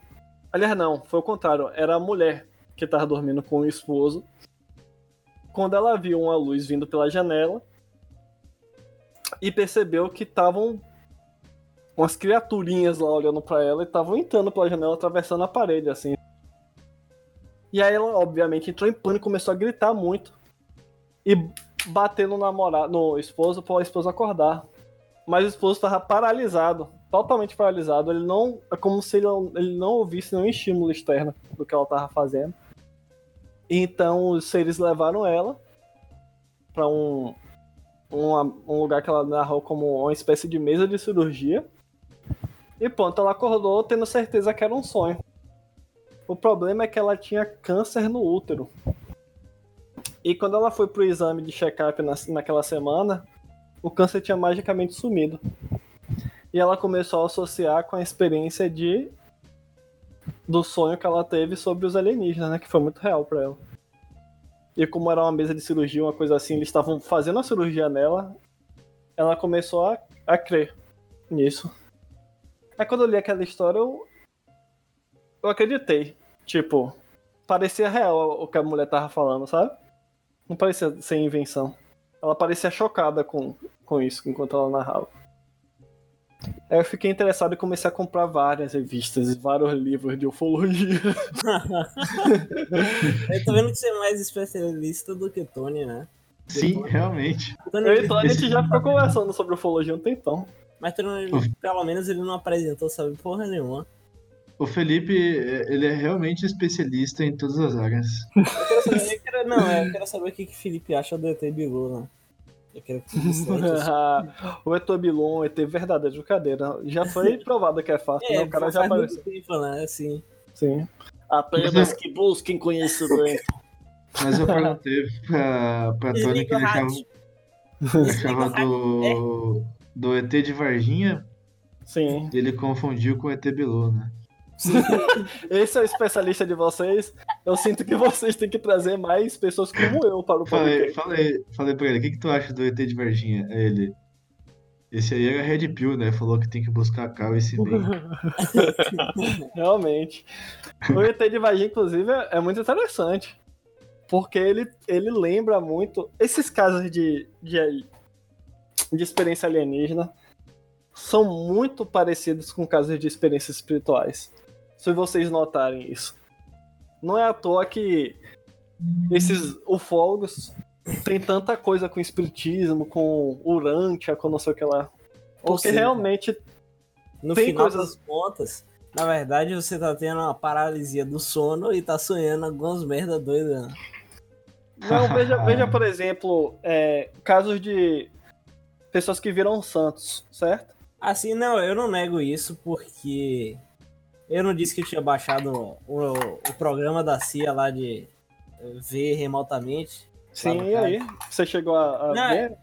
Aliás, não, foi o contrário. Era a mulher que tava dormindo com o esposo. Quando ela viu uma luz vindo pela janela e percebeu que estavam umas criaturinhas lá olhando pra ela e estavam entrando pela janela, atravessando a parede, assim. E aí ela, obviamente, entrou em pânico, começou a gritar muito. E bater no namorado, no esposo, para o esposo acordar. Mas o esposo estava paralisado, totalmente paralisado. Ele não. É como se ele, ele não ouvisse nenhum estímulo externo do que ela estava fazendo. Então os seres levaram ela para um, um, um lugar que ela narrou como uma espécie de mesa de cirurgia. E pronto, ela acordou tendo certeza que era um sonho. O problema é que ela tinha câncer no útero. E quando ela foi pro exame de check-up na, naquela semana, o câncer tinha magicamente sumido. E ela começou a associar com a experiência de do sonho que ela teve sobre os alienígenas, né? Que foi muito real pra ela. E como era uma mesa de cirurgia, uma coisa assim, eles estavam fazendo a cirurgia nela, ela começou a, a crer nisso. Aí quando eu li aquela história, eu, eu acreditei. Tipo, parecia real o que a mulher tava falando, sabe? Não parecia ser invenção. Ela parecia chocada com, com isso enquanto ela narrava. Aí eu fiquei interessado e comecei a comprar várias revistas e vários livros de ufologia. Eu tô vendo que você é mais especialista do que Tony, né? Sim, realmente. Tony, Eu e Tony, a gente já ficou conversando sobre ufologia um tempão. Mas Tony, pelo menos ele não apresentou, sabe porra nenhuma. O Felipe, ele é realmente especialista em todas as áreas. Eu quero saber, eu quero- não, eu quero saber o que, que o Felipe acha do ET Bilu, né? Eu quero que você distante, assim. o ET Bilon, o ET verdadeiro, brincadeira. Já foi provado que é fácil, né? É, O cara já apareceu. tempo, né? Assim. Sim. Apenas que busquem conhecimento. Mas eu perguntei pra, pra Tony que ele achava, rádio. achava do, do ET de Varginha, Sim. ele confundiu com o ET Bilu, né? Esse é o especialista de vocês. Eu sinto que vocês têm que trazer mais pessoas como eu para o Falei, podcast. falei, falei pra ele, o que, que tu acha do ET de Varginha? Aí ele. Esse aí era Red Pill, né? Falou que tem que buscar a cal esse bem. Realmente. O ET de Varginha, inclusive, é é muito interessante. Porque ele, ele lembra muito. Esses casos de, de, de experiência alienígena são muito parecidos com casos de experiências espirituais. Se vocês notarem isso. Não é à toa que esses ufólogos têm tanta coisa com espiritismo, com Urântia, com não sei o que lá. Ou Porque seja, realmente No Tem final coisas- das contas, na verdade, você tá tendo uma paralisia do sono e tá sonhando algumas merda doidas. né? Não, veja, veja por exemplo, é, casos de pessoas que viram santos, certo? Assim, não, eu não nego isso porque eu não disse que eu tinha baixado o, o programa da CIA lá de ver remotamente. Sim, e aí? Você chegou a, a Não, ver?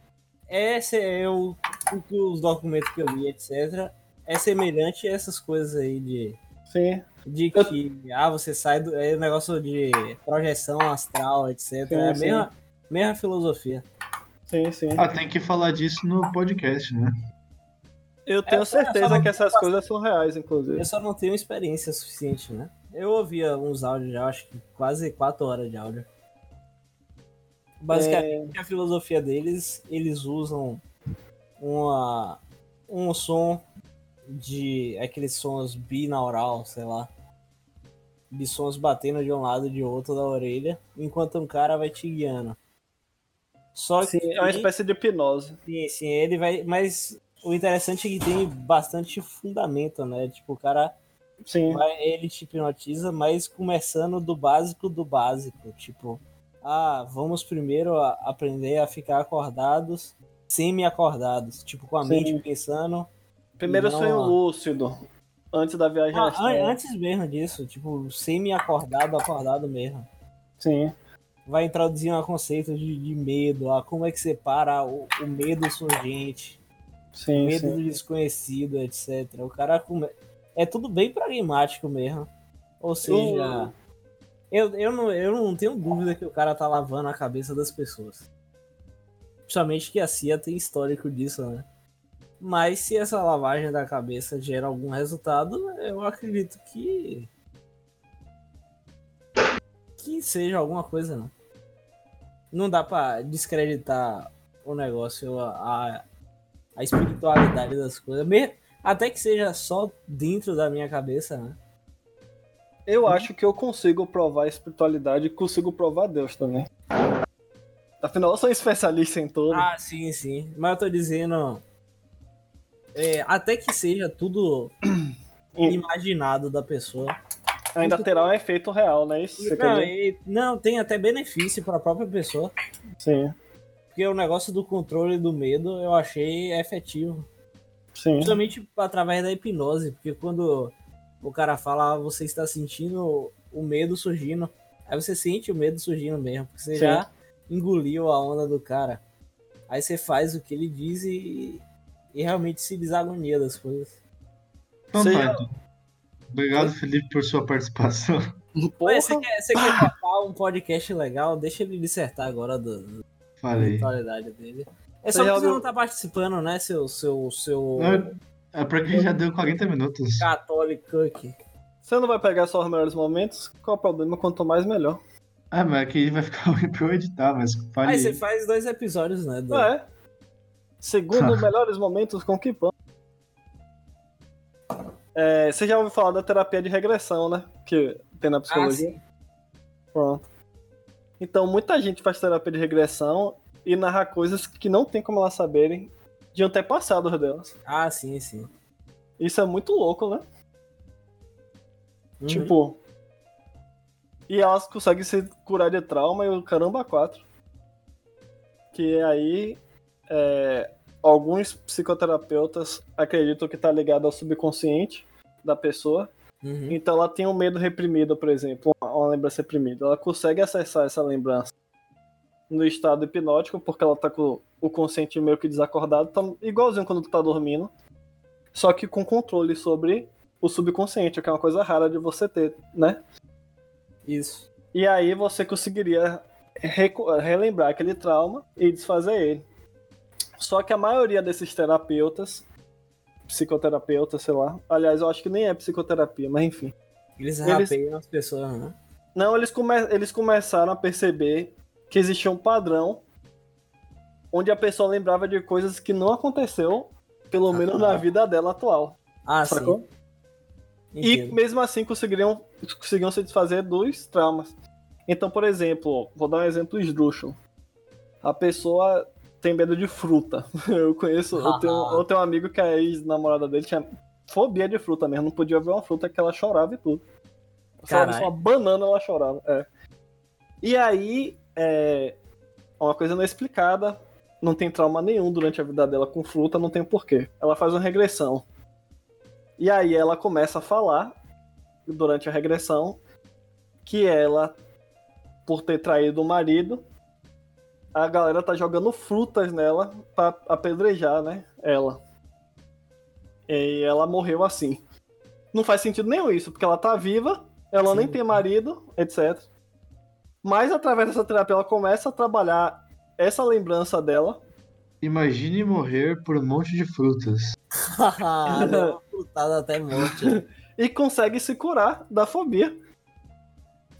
Esse é o, o que os documentos que eu li, etc. É semelhante a essas coisas aí de, Sim. de que ah, você sai do. É um negócio de projeção astral, etc. Sim, é a mesma, mesma filosofia. Sim, sim. Ah, tem que falar disso no podcast, né? Eu tenho É, certeza só- que essas coisas são reais, inclusive. Eu só não tenho experiência suficiente, né? Eu ouvia uns áudios já, acho que quase quatro horas de áudio. Basicamente, a filosofia deles, eles usam uma, um som de aqueles sons binaural, sei lá. De sons batendo de um lado e de outro da orelha, enquanto um cara vai te guiando. Só Sim, que é uma espécie de hipnose. Sim, sim, ele vai. Mas o interessante é que tem bastante fundamento, né? Tipo, o cara. Sim. Ele te hipnotiza, mas começando do básico do básico. Tipo, ah, vamos primeiro a- aprender a ficar acordados, semi-acordados. Tipo, com a Sim. mente pensando. Primeiro Não, sonho lúcido. Antes da viagem Ah, an- antes mesmo disso, tipo, semi-acordado, acordado mesmo. Sim. Vai introduzir um conceito de, de medo, ah, como é que separa o, o medo surgente. Sim, medo sim. do desconhecido, etc. O cara come... é tudo bem pragmático mesmo. Ou seja, eu, eu, não, eu não tenho dúvida que o cara tá lavando a cabeça das pessoas. Principalmente que a CIA tem histórico disso, né? Mas se essa lavagem da cabeça gera algum resultado, eu acredito que. que seja alguma coisa, não. Não dá pra descreditar o negócio, a, a espiritualidade das coisas. Me- Até que seja só dentro da minha cabeça, né? Eu acho que eu consigo provar a espiritualidade e consigo provar Deus também. Afinal, eu sou especialista em tudo. Ah, sim, sim. Mas eu tô dizendo. é, até que seja tudo imaginado da pessoa. Ainda terá um efeito real, né? Isso Não, e- não, tem até benefício pra própria pessoa. Sim, Porque o negócio do controle do medo eu achei efetivo. sim. Principalmente através da hipnose. Porque quando o cara fala, ah, você está sentindo o medo surgindo. Aí você sente o medo surgindo mesmo. Porque você Sim. já engoliu a onda do cara. Aí você faz o que ele diz e, e realmente se desagonia das coisas. Então já-. Obrigado, Felipe, por sua participação. Porra, você quer, você quer um podcast legal? Deixa ele dissertar agora da Falei. dele. É só que já você não tá participando, né, seu, seu, seu É, é pra quem já deu 40 minutos. católico aqui. você não vai pegar só os melhores momentos? Qual o problema? Quanto mais, melhor. Ah, mas aqui vai ficar ruim pra eu editar, mas fale. Aí você faz dois episódios, né? do- É. Segundo melhores momentos com Kipan. É, você já ouviu falar da terapia de regressão, né? Que tem na Ah, psicologia. sim. Pronto. Então, muita gente faz terapia de regressão e narra coisas que não tem como elas saberem de antepassados delas. Ah, sim, sim. Isso é muito louco, né? Uhum. Tipo. E elas conseguem se curar de trauma e o caramba quatro. Que aí. é, alguns psicoterapeutas acreditam que tá ligado ao subconsciente da pessoa. Uhum. Então ela tem um medo reprimido, por exemplo, uma, lembrança reprimida. Ela consegue acessar essa lembrança no estado hipnótico, porque ela tá com o consciente meio que desacordado, tá igualzinho quando tu tá dormindo. Só que com controle sobre o subconsciente, que é uma coisa rara de você ter, né? Isso. E aí você conseguiria relembrar aquele trauma e desfazer ele. Só que a maioria desses terapeutas, psicoterapeutas, sei lá, aliás, eu acho que nem é psicoterapia, mas enfim. Eles Eles- rapeiam as pessoas, né? Não, eles, come- eles começaram a perceber que existia um padrão onde a pessoa lembrava de coisas que não aconteceu, pelo menos na vida dela atual. Ah, Sacou? sim. E Entendo. mesmo assim conseguiriam, conseguiam se desfazer dos traumas. Então, por exemplo, vou dar um exemplo esdrúxulo. A pessoa tem medo de fruta. Eu conheço, eu tenho, eu tenho um amigo que a ex-namorada dele tinha fobia de fruta mesmo, não podia ver uma fruta que ela chorava e tudo. Caralho. uma banana, ela chorava. É. E aí, é uma coisa não explicada, não tem trauma nenhum durante a vida dela com fruta, não tem porquê. Ela faz uma regressão. E aí ela começa a falar, durante a regressão, que ela, por ter traído o marido, a galera tá jogando frutas nela pra apedrejar, né? Ela. E ela morreu assim. Não faz sentido nenhum isso, porque ela tá viva, ela nem tem marido, etc. Mas através dessa terapia ela começa a trabalhar essa lembrança dela. Imagine morrer por um monte de frutas. Frutada até morte. e consegue se curar da fobia.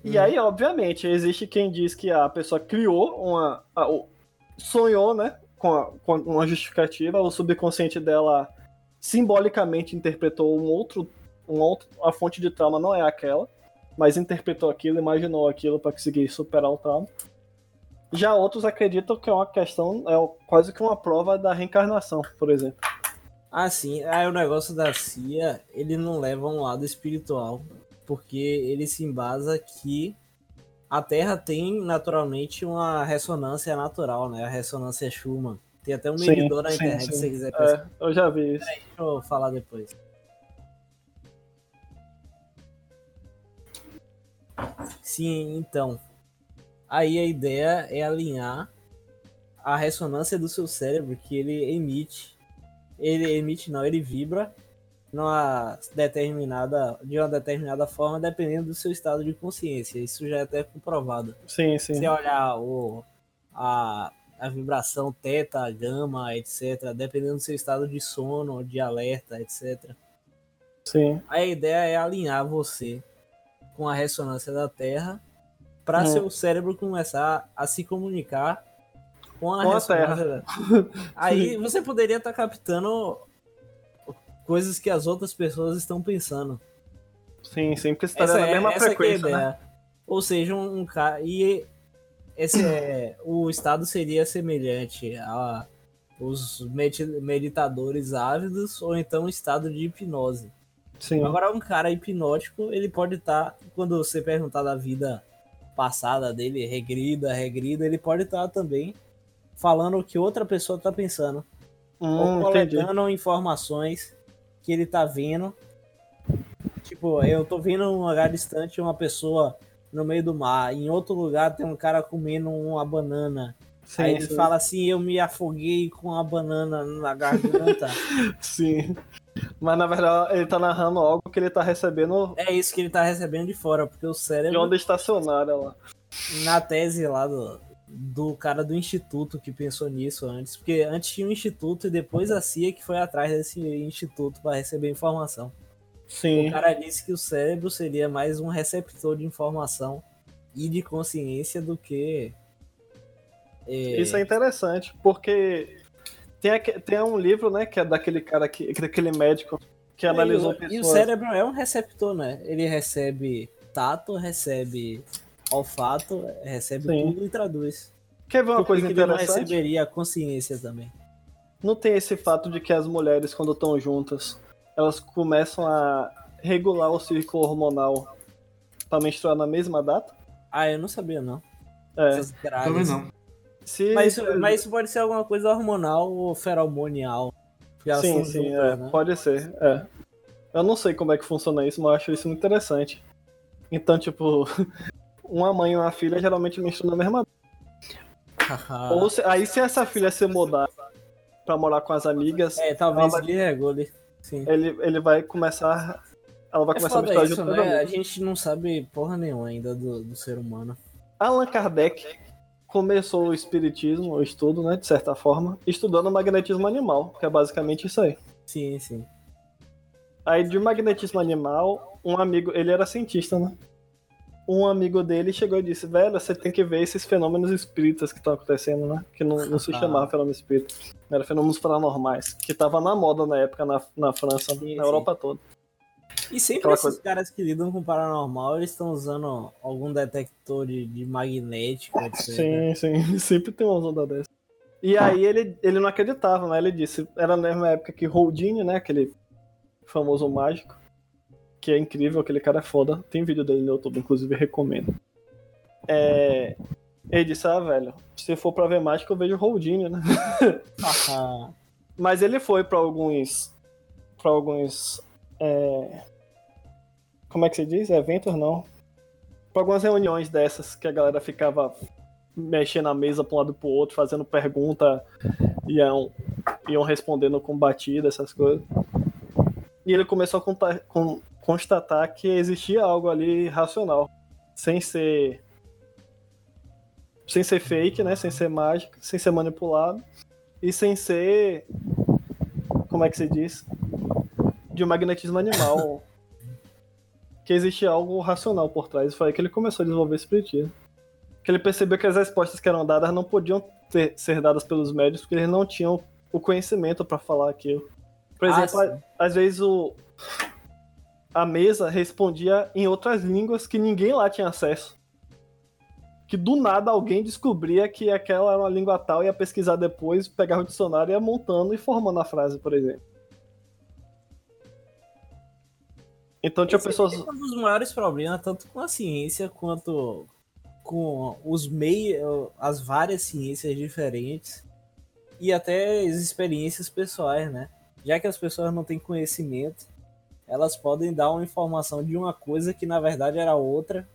E aí, obviamente, existe quem diz que a pessoa criou uma. sonhou, né? Com, a- com uma justificativa, o subconsciente dela simbolicamente interpretou um outro. Um outro a fonte de trauma não é aquela, mas interpretou aquilo, imaginou aquilo para conseguir superar o trauma. Já outros acreditam que é uma questão, é quase que uma prova da reencarnação, por exemplo. Ah, sim. Aí o negócio da CIA, ele não leva um lado espiritual, porque ele se embasa que a Terra tem naturalmente uma ressonância natural, né? A ressonância Schumann. Tem até um Sim, medidor na sim, internet sim. se você quiser pesquisar. É, eu já vi isso. Deixa eu falar depois. Sim, então. Aí a ideia é alinhar a ressonância do seu cérebro que ele emite. Ele emite não, ele vibra numa determinada, de uma determinada forma, dependendo do seu estado de consciência. Isso já é até comprovado. Sim, sim. Se olhar o, a, a vibração teta, gama, etc., dependendo do seu estado de sono, de alerta, etc. Sim. A ideia é alinhar você com a ressonância da Terra para Hum. seu cérebro começar a se comunicar com a Com a da- Aí você poderia estar captando coisas que as outras pessoas estão pensando. Sim, sim, porque você Essa na é, mesma é frequência, ideia. né? Ou seja, um, um cara. E esse é, o estado seria semelhante a os medi- meditadores ávidos ou então um estado de hipnose. Sim. Agora, um cara hipnótico, ele pode estar, quando você perguntar da vida passada dele, regrida, regrida, ele pode estar também falando o que outra pessoa está pensando. Hum, ou entendi. coletando informações que ele tá vendo. Tipo, eu tô vendo um lugar distante uma pessoa no meio do mar. Em outro lugar tem um cara comendo uma banana. Sim, Aí ele sim. fala assim, eu me afoguei com a banana na garganta. Sim. Mas na verdade ele tá narrando algo que ele tá recebendo é isso que ele tá recebendo de fora, porque o de cérebro, onda estacionária lá. na tese lá do, do cara do instituto que pensou nisso antes, porque antes tinha um instituto e depois a CIA que foi atrás desse instituto para receber informação. Sim. O cara disse que o cérebro seria mais um receptor de informação e de consciência do que. é, Isso é interessante, porque tem, tem um livro, né, que é daquele cara que, daquele médico que analisou e, o- pessoas. e o cérebro é um receptor, né? Ele recebe tato, recebe olfato, recebe Sim. tudo e traduz. Quer ver uma coisa que ele não interessante? receberia a consciência também. Não tem esse fato de que as mulheres, quando estão juntas, elas começam a regular o ciclo hormonal pra menstruar na mesma data? Ah, eu não sabia, não. É. Essas Também não. Se, Mas, isso- mas isso pode ser alguma coisa hormonal ou feromonial. sim, sim, juntas, é, né? pode ser. É. Eu não sei como é que funciona isso, mas eu acho isso muito interessante. Então, tipo, uma mãe e uma filha geralmente menstruam na mesma. Ou se- aí se essa filha se mudar pra morar com as amigas, É, talvez vai- ele regule. Sim. ele, ele vai começar. Ela vai É começar a misturar isso, junto né? A gente não sabe porra nenhuma ainda do, do ser humano. Allan Kardec começou o espiritismo, o estudo, né, de certa forma, estudando o magnetismo animal, que é basicamente isso aí. Sim, sim. Aí de magnetismo animal, um amigo, ele era cientista, né? Um amigo dele chegou e disse, velho, você tem que ver esses fenômenos espíritas que estão acontecendo, né? Que não, não se Ah. chamava fenômeno espírita. Era fenômenos paranormais, que tava na moda na época na, na França, Sim, na sim. Europa toda. E sempre Aquela esses coisa- caras que lidam com paranormal, eles estão usando algum detector de, de magnético, etc. Sim, sim, sempre tem uma onda dessa. E aí ele, ele não acreditava, né? Ele disse, era na mesma época que Houdini, né? Aquele famoso mágico, que é incrível, aquele cara é foda. Tem vídeo dele no YouTube, inclusive recomendo. É, ele disse, ah, velho, se for pra ver mágica, eu vejo Houdini, né? Ah, Mas ele foi pra alguns. pra alguns. é, como é que se diz? Eventos não. Pra algumas reuniões dessas que a galera ficava mexendo na mesa pra um lado pro outro, fazendo pergunta, iam, iam respondendo com batida, essas coisas. E ele começou a constatar que existia algo ali racional, sem ser. sem ser fake, né? Sem ser mágica, sem ser manipulado e sem ser. Como é que se diz? De um magnetismo animal. que existia algo racional por trás. Foi aí que ele começou a desenvolver espiritismo. Que ele percebeu que as respostas que eram dadas não podiam ter, ser dadas pelos médios porque eles não tinham o conhecimento para falar aquilo. Por Ah, exemplo, sim. a- às vezes o a mesa respondia em outras línguas que ninguém lá tinha acesso. Que do nada alguém descobria que aquela era uma língua tal, ia pesquisar depois, pegava o dicionário e ia montando e formando a frase, por exemplo. Então tinha Esse pessoas. é um dos maiores problemas, tanto com a ciência quanto com os meios, as várias ciências diferentes e até as experiências pessoais, né? Já que as pessoas não têm conhecimento, elas podem dar uma informação de uma coisa que na verdade era outra,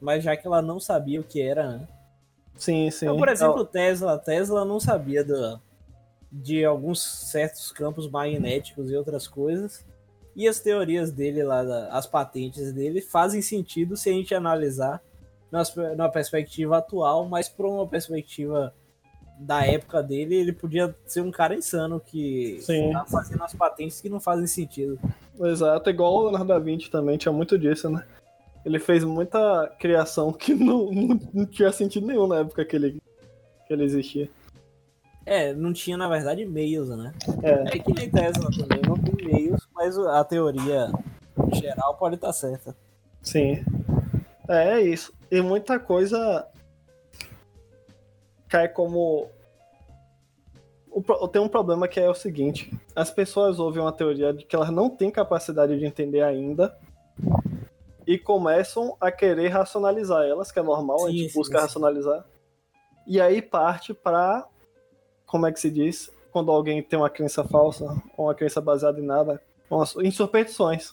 mas já que ela não sabia o que era, né? Sim, sim. Então, por exemplo, Tesla, Tesla não sabia do- de alguns certos campos magnéticos e outras coisas. E as teorias dele lá, as patentes dele, fazem sentido se a gente analisar numa perspectiva atual, mas por uma perspectiva da época dele, ele podia ser um cara insano que Sim. tá fazendo as patentes que não fazem sentido. Exato, igual o Leonardo da Vinci também, tinha muito disso, né? Ele fez muita criação que não, não, não tinha sentido nenhum na época que ele, que ele existia. É, não tinha, na verdade, meios, né? É, É que nem Tesla também, não tem meios, mas a teoria geral pode estar certa. sim. É, é isso. E muita coisa cai como. O Tem um problema que é o seguinte: as pessoas ouvem uma teoria de que elas não têm capacidade de entender ainda e começam a querer racionalizar elas, que é normal, a Sim, gente sim, busca sim. racionalizar. E aí parte pra. Como é que se diz? Quando alguém tem uma crença falsa, ou uma crença baseada em nada, em superstições.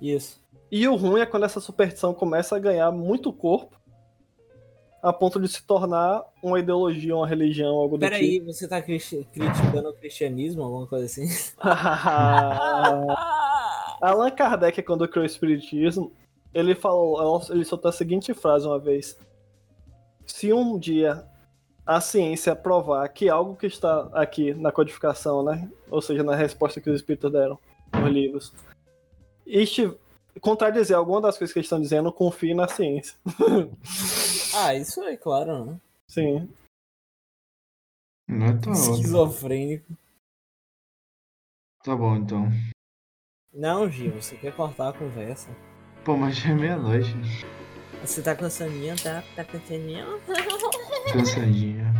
Isso. E o ruim é quando essa superstição começa a ganhar muito corpo, a ponto de se tornar uma ideologia, uma religião, algo do Peraí, tipo. você tá cri- criticando o cristianismo, alguma coisa assim? Allan Kardec, quando criou o Espiritismo, ele falou, ele soltou a seguinte frase uma vez: Se um dia a ciência provar que algo que está aqui na codificação, né, ou seja, na resposta que os espíritos deram nos livros, este contradizer alguma das coisas que eles estão dizendo, confie na ciência. Ah, isso é claro, né? Sim. Não é tão. Esquizofrênico. Tá bom, então. Não, Gil, você quer cortar a conversa. Pô, mas já é meia-noite. Você tá cansadinho, tá? Tá cansadinho? Cansadinha.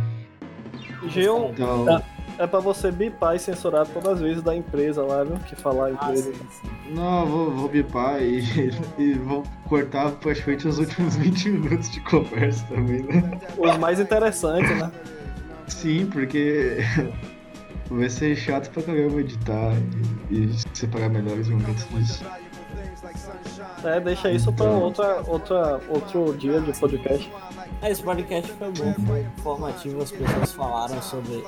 Gil, Então, Tá. É pra você bipar e censurar todas as vezes da empresa lá, viu? Que falar a Ah, empresa. sim, sim. não, vou, vou bipar e, e vou cortar praticamente os últimos 20 minutos de conversa também, né? Os mais interessantes, né? Sim, porque vai ser chato pra caramba editar e, e separar melhores momentos disso. É, deixa isso pra outra, outra, outro dia de podcast. Ah, esse podcast foi bom, foi informativo, as pessoas falaram sobre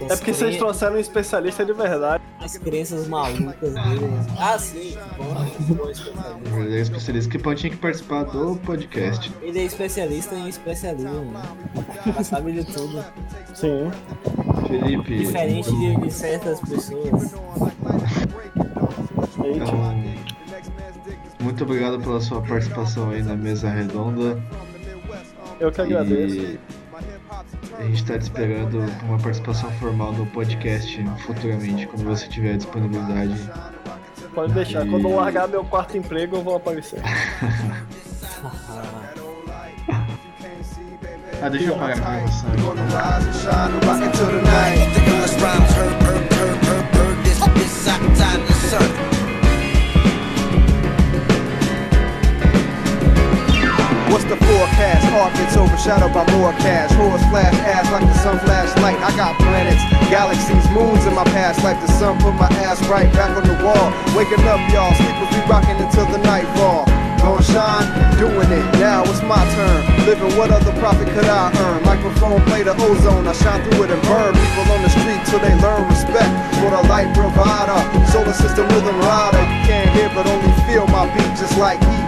É porque vocês trouxeram um especialista de verdade. as crenças malucas dele. Ah, sim, bom. Ele é especialista que pode tinha que participar do podcast. Ele é especialista em especialismo, né? Ela sabe de tudo. Sim. Felipe, Diferente de, de certas pessoas. Eita. então, muito obrigado pela sua participação aí na mesa redonda. Eu que agradeço. E a gente tá te esperando uma participação formal no podcast futuramente, quando você tiver disponibilidade. Pode deixar. Quando eu largar meu quarto emprego, eu vou aparecer. Ah, deixa eu apagar a gravação What's the forecast? Art gets overshadowed by more cash. Horse flash ass like the sun flash light. I got planets, galaxies, moons in my past. Like the sun put my ass right back on the wall. Waking up, y'all. Sleepers be rocking until the nightfall. Gonna shine, doing it. Now it's my turn. Living what other profit could I earn? Microphone play the ozone. I shine through it and burn people on the street till they learn respect for the light provider. Solar system rhythm rider. You can't hear but only feel my beat just like heat.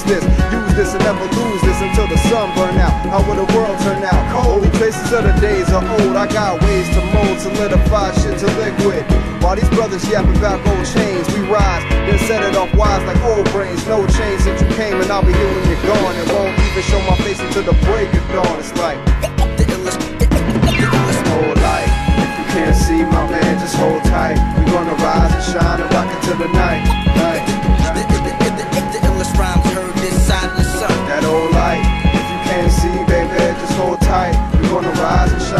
This, use this and never lose this until the sun burn out. How will the world turn out? Cold traces of the days are old. I got ways to mold, solidify shit to liquid. While these brothers yapping about gold chains, we rise, then set it off wise like old brains. No change since you came, and I'll be here when you're gone. And won't even show my face until the break of dawn. It's like hold light. If you can't see my man, just hold tight. We're gonna rise and shine and rock until the night. night. on the rise and shine.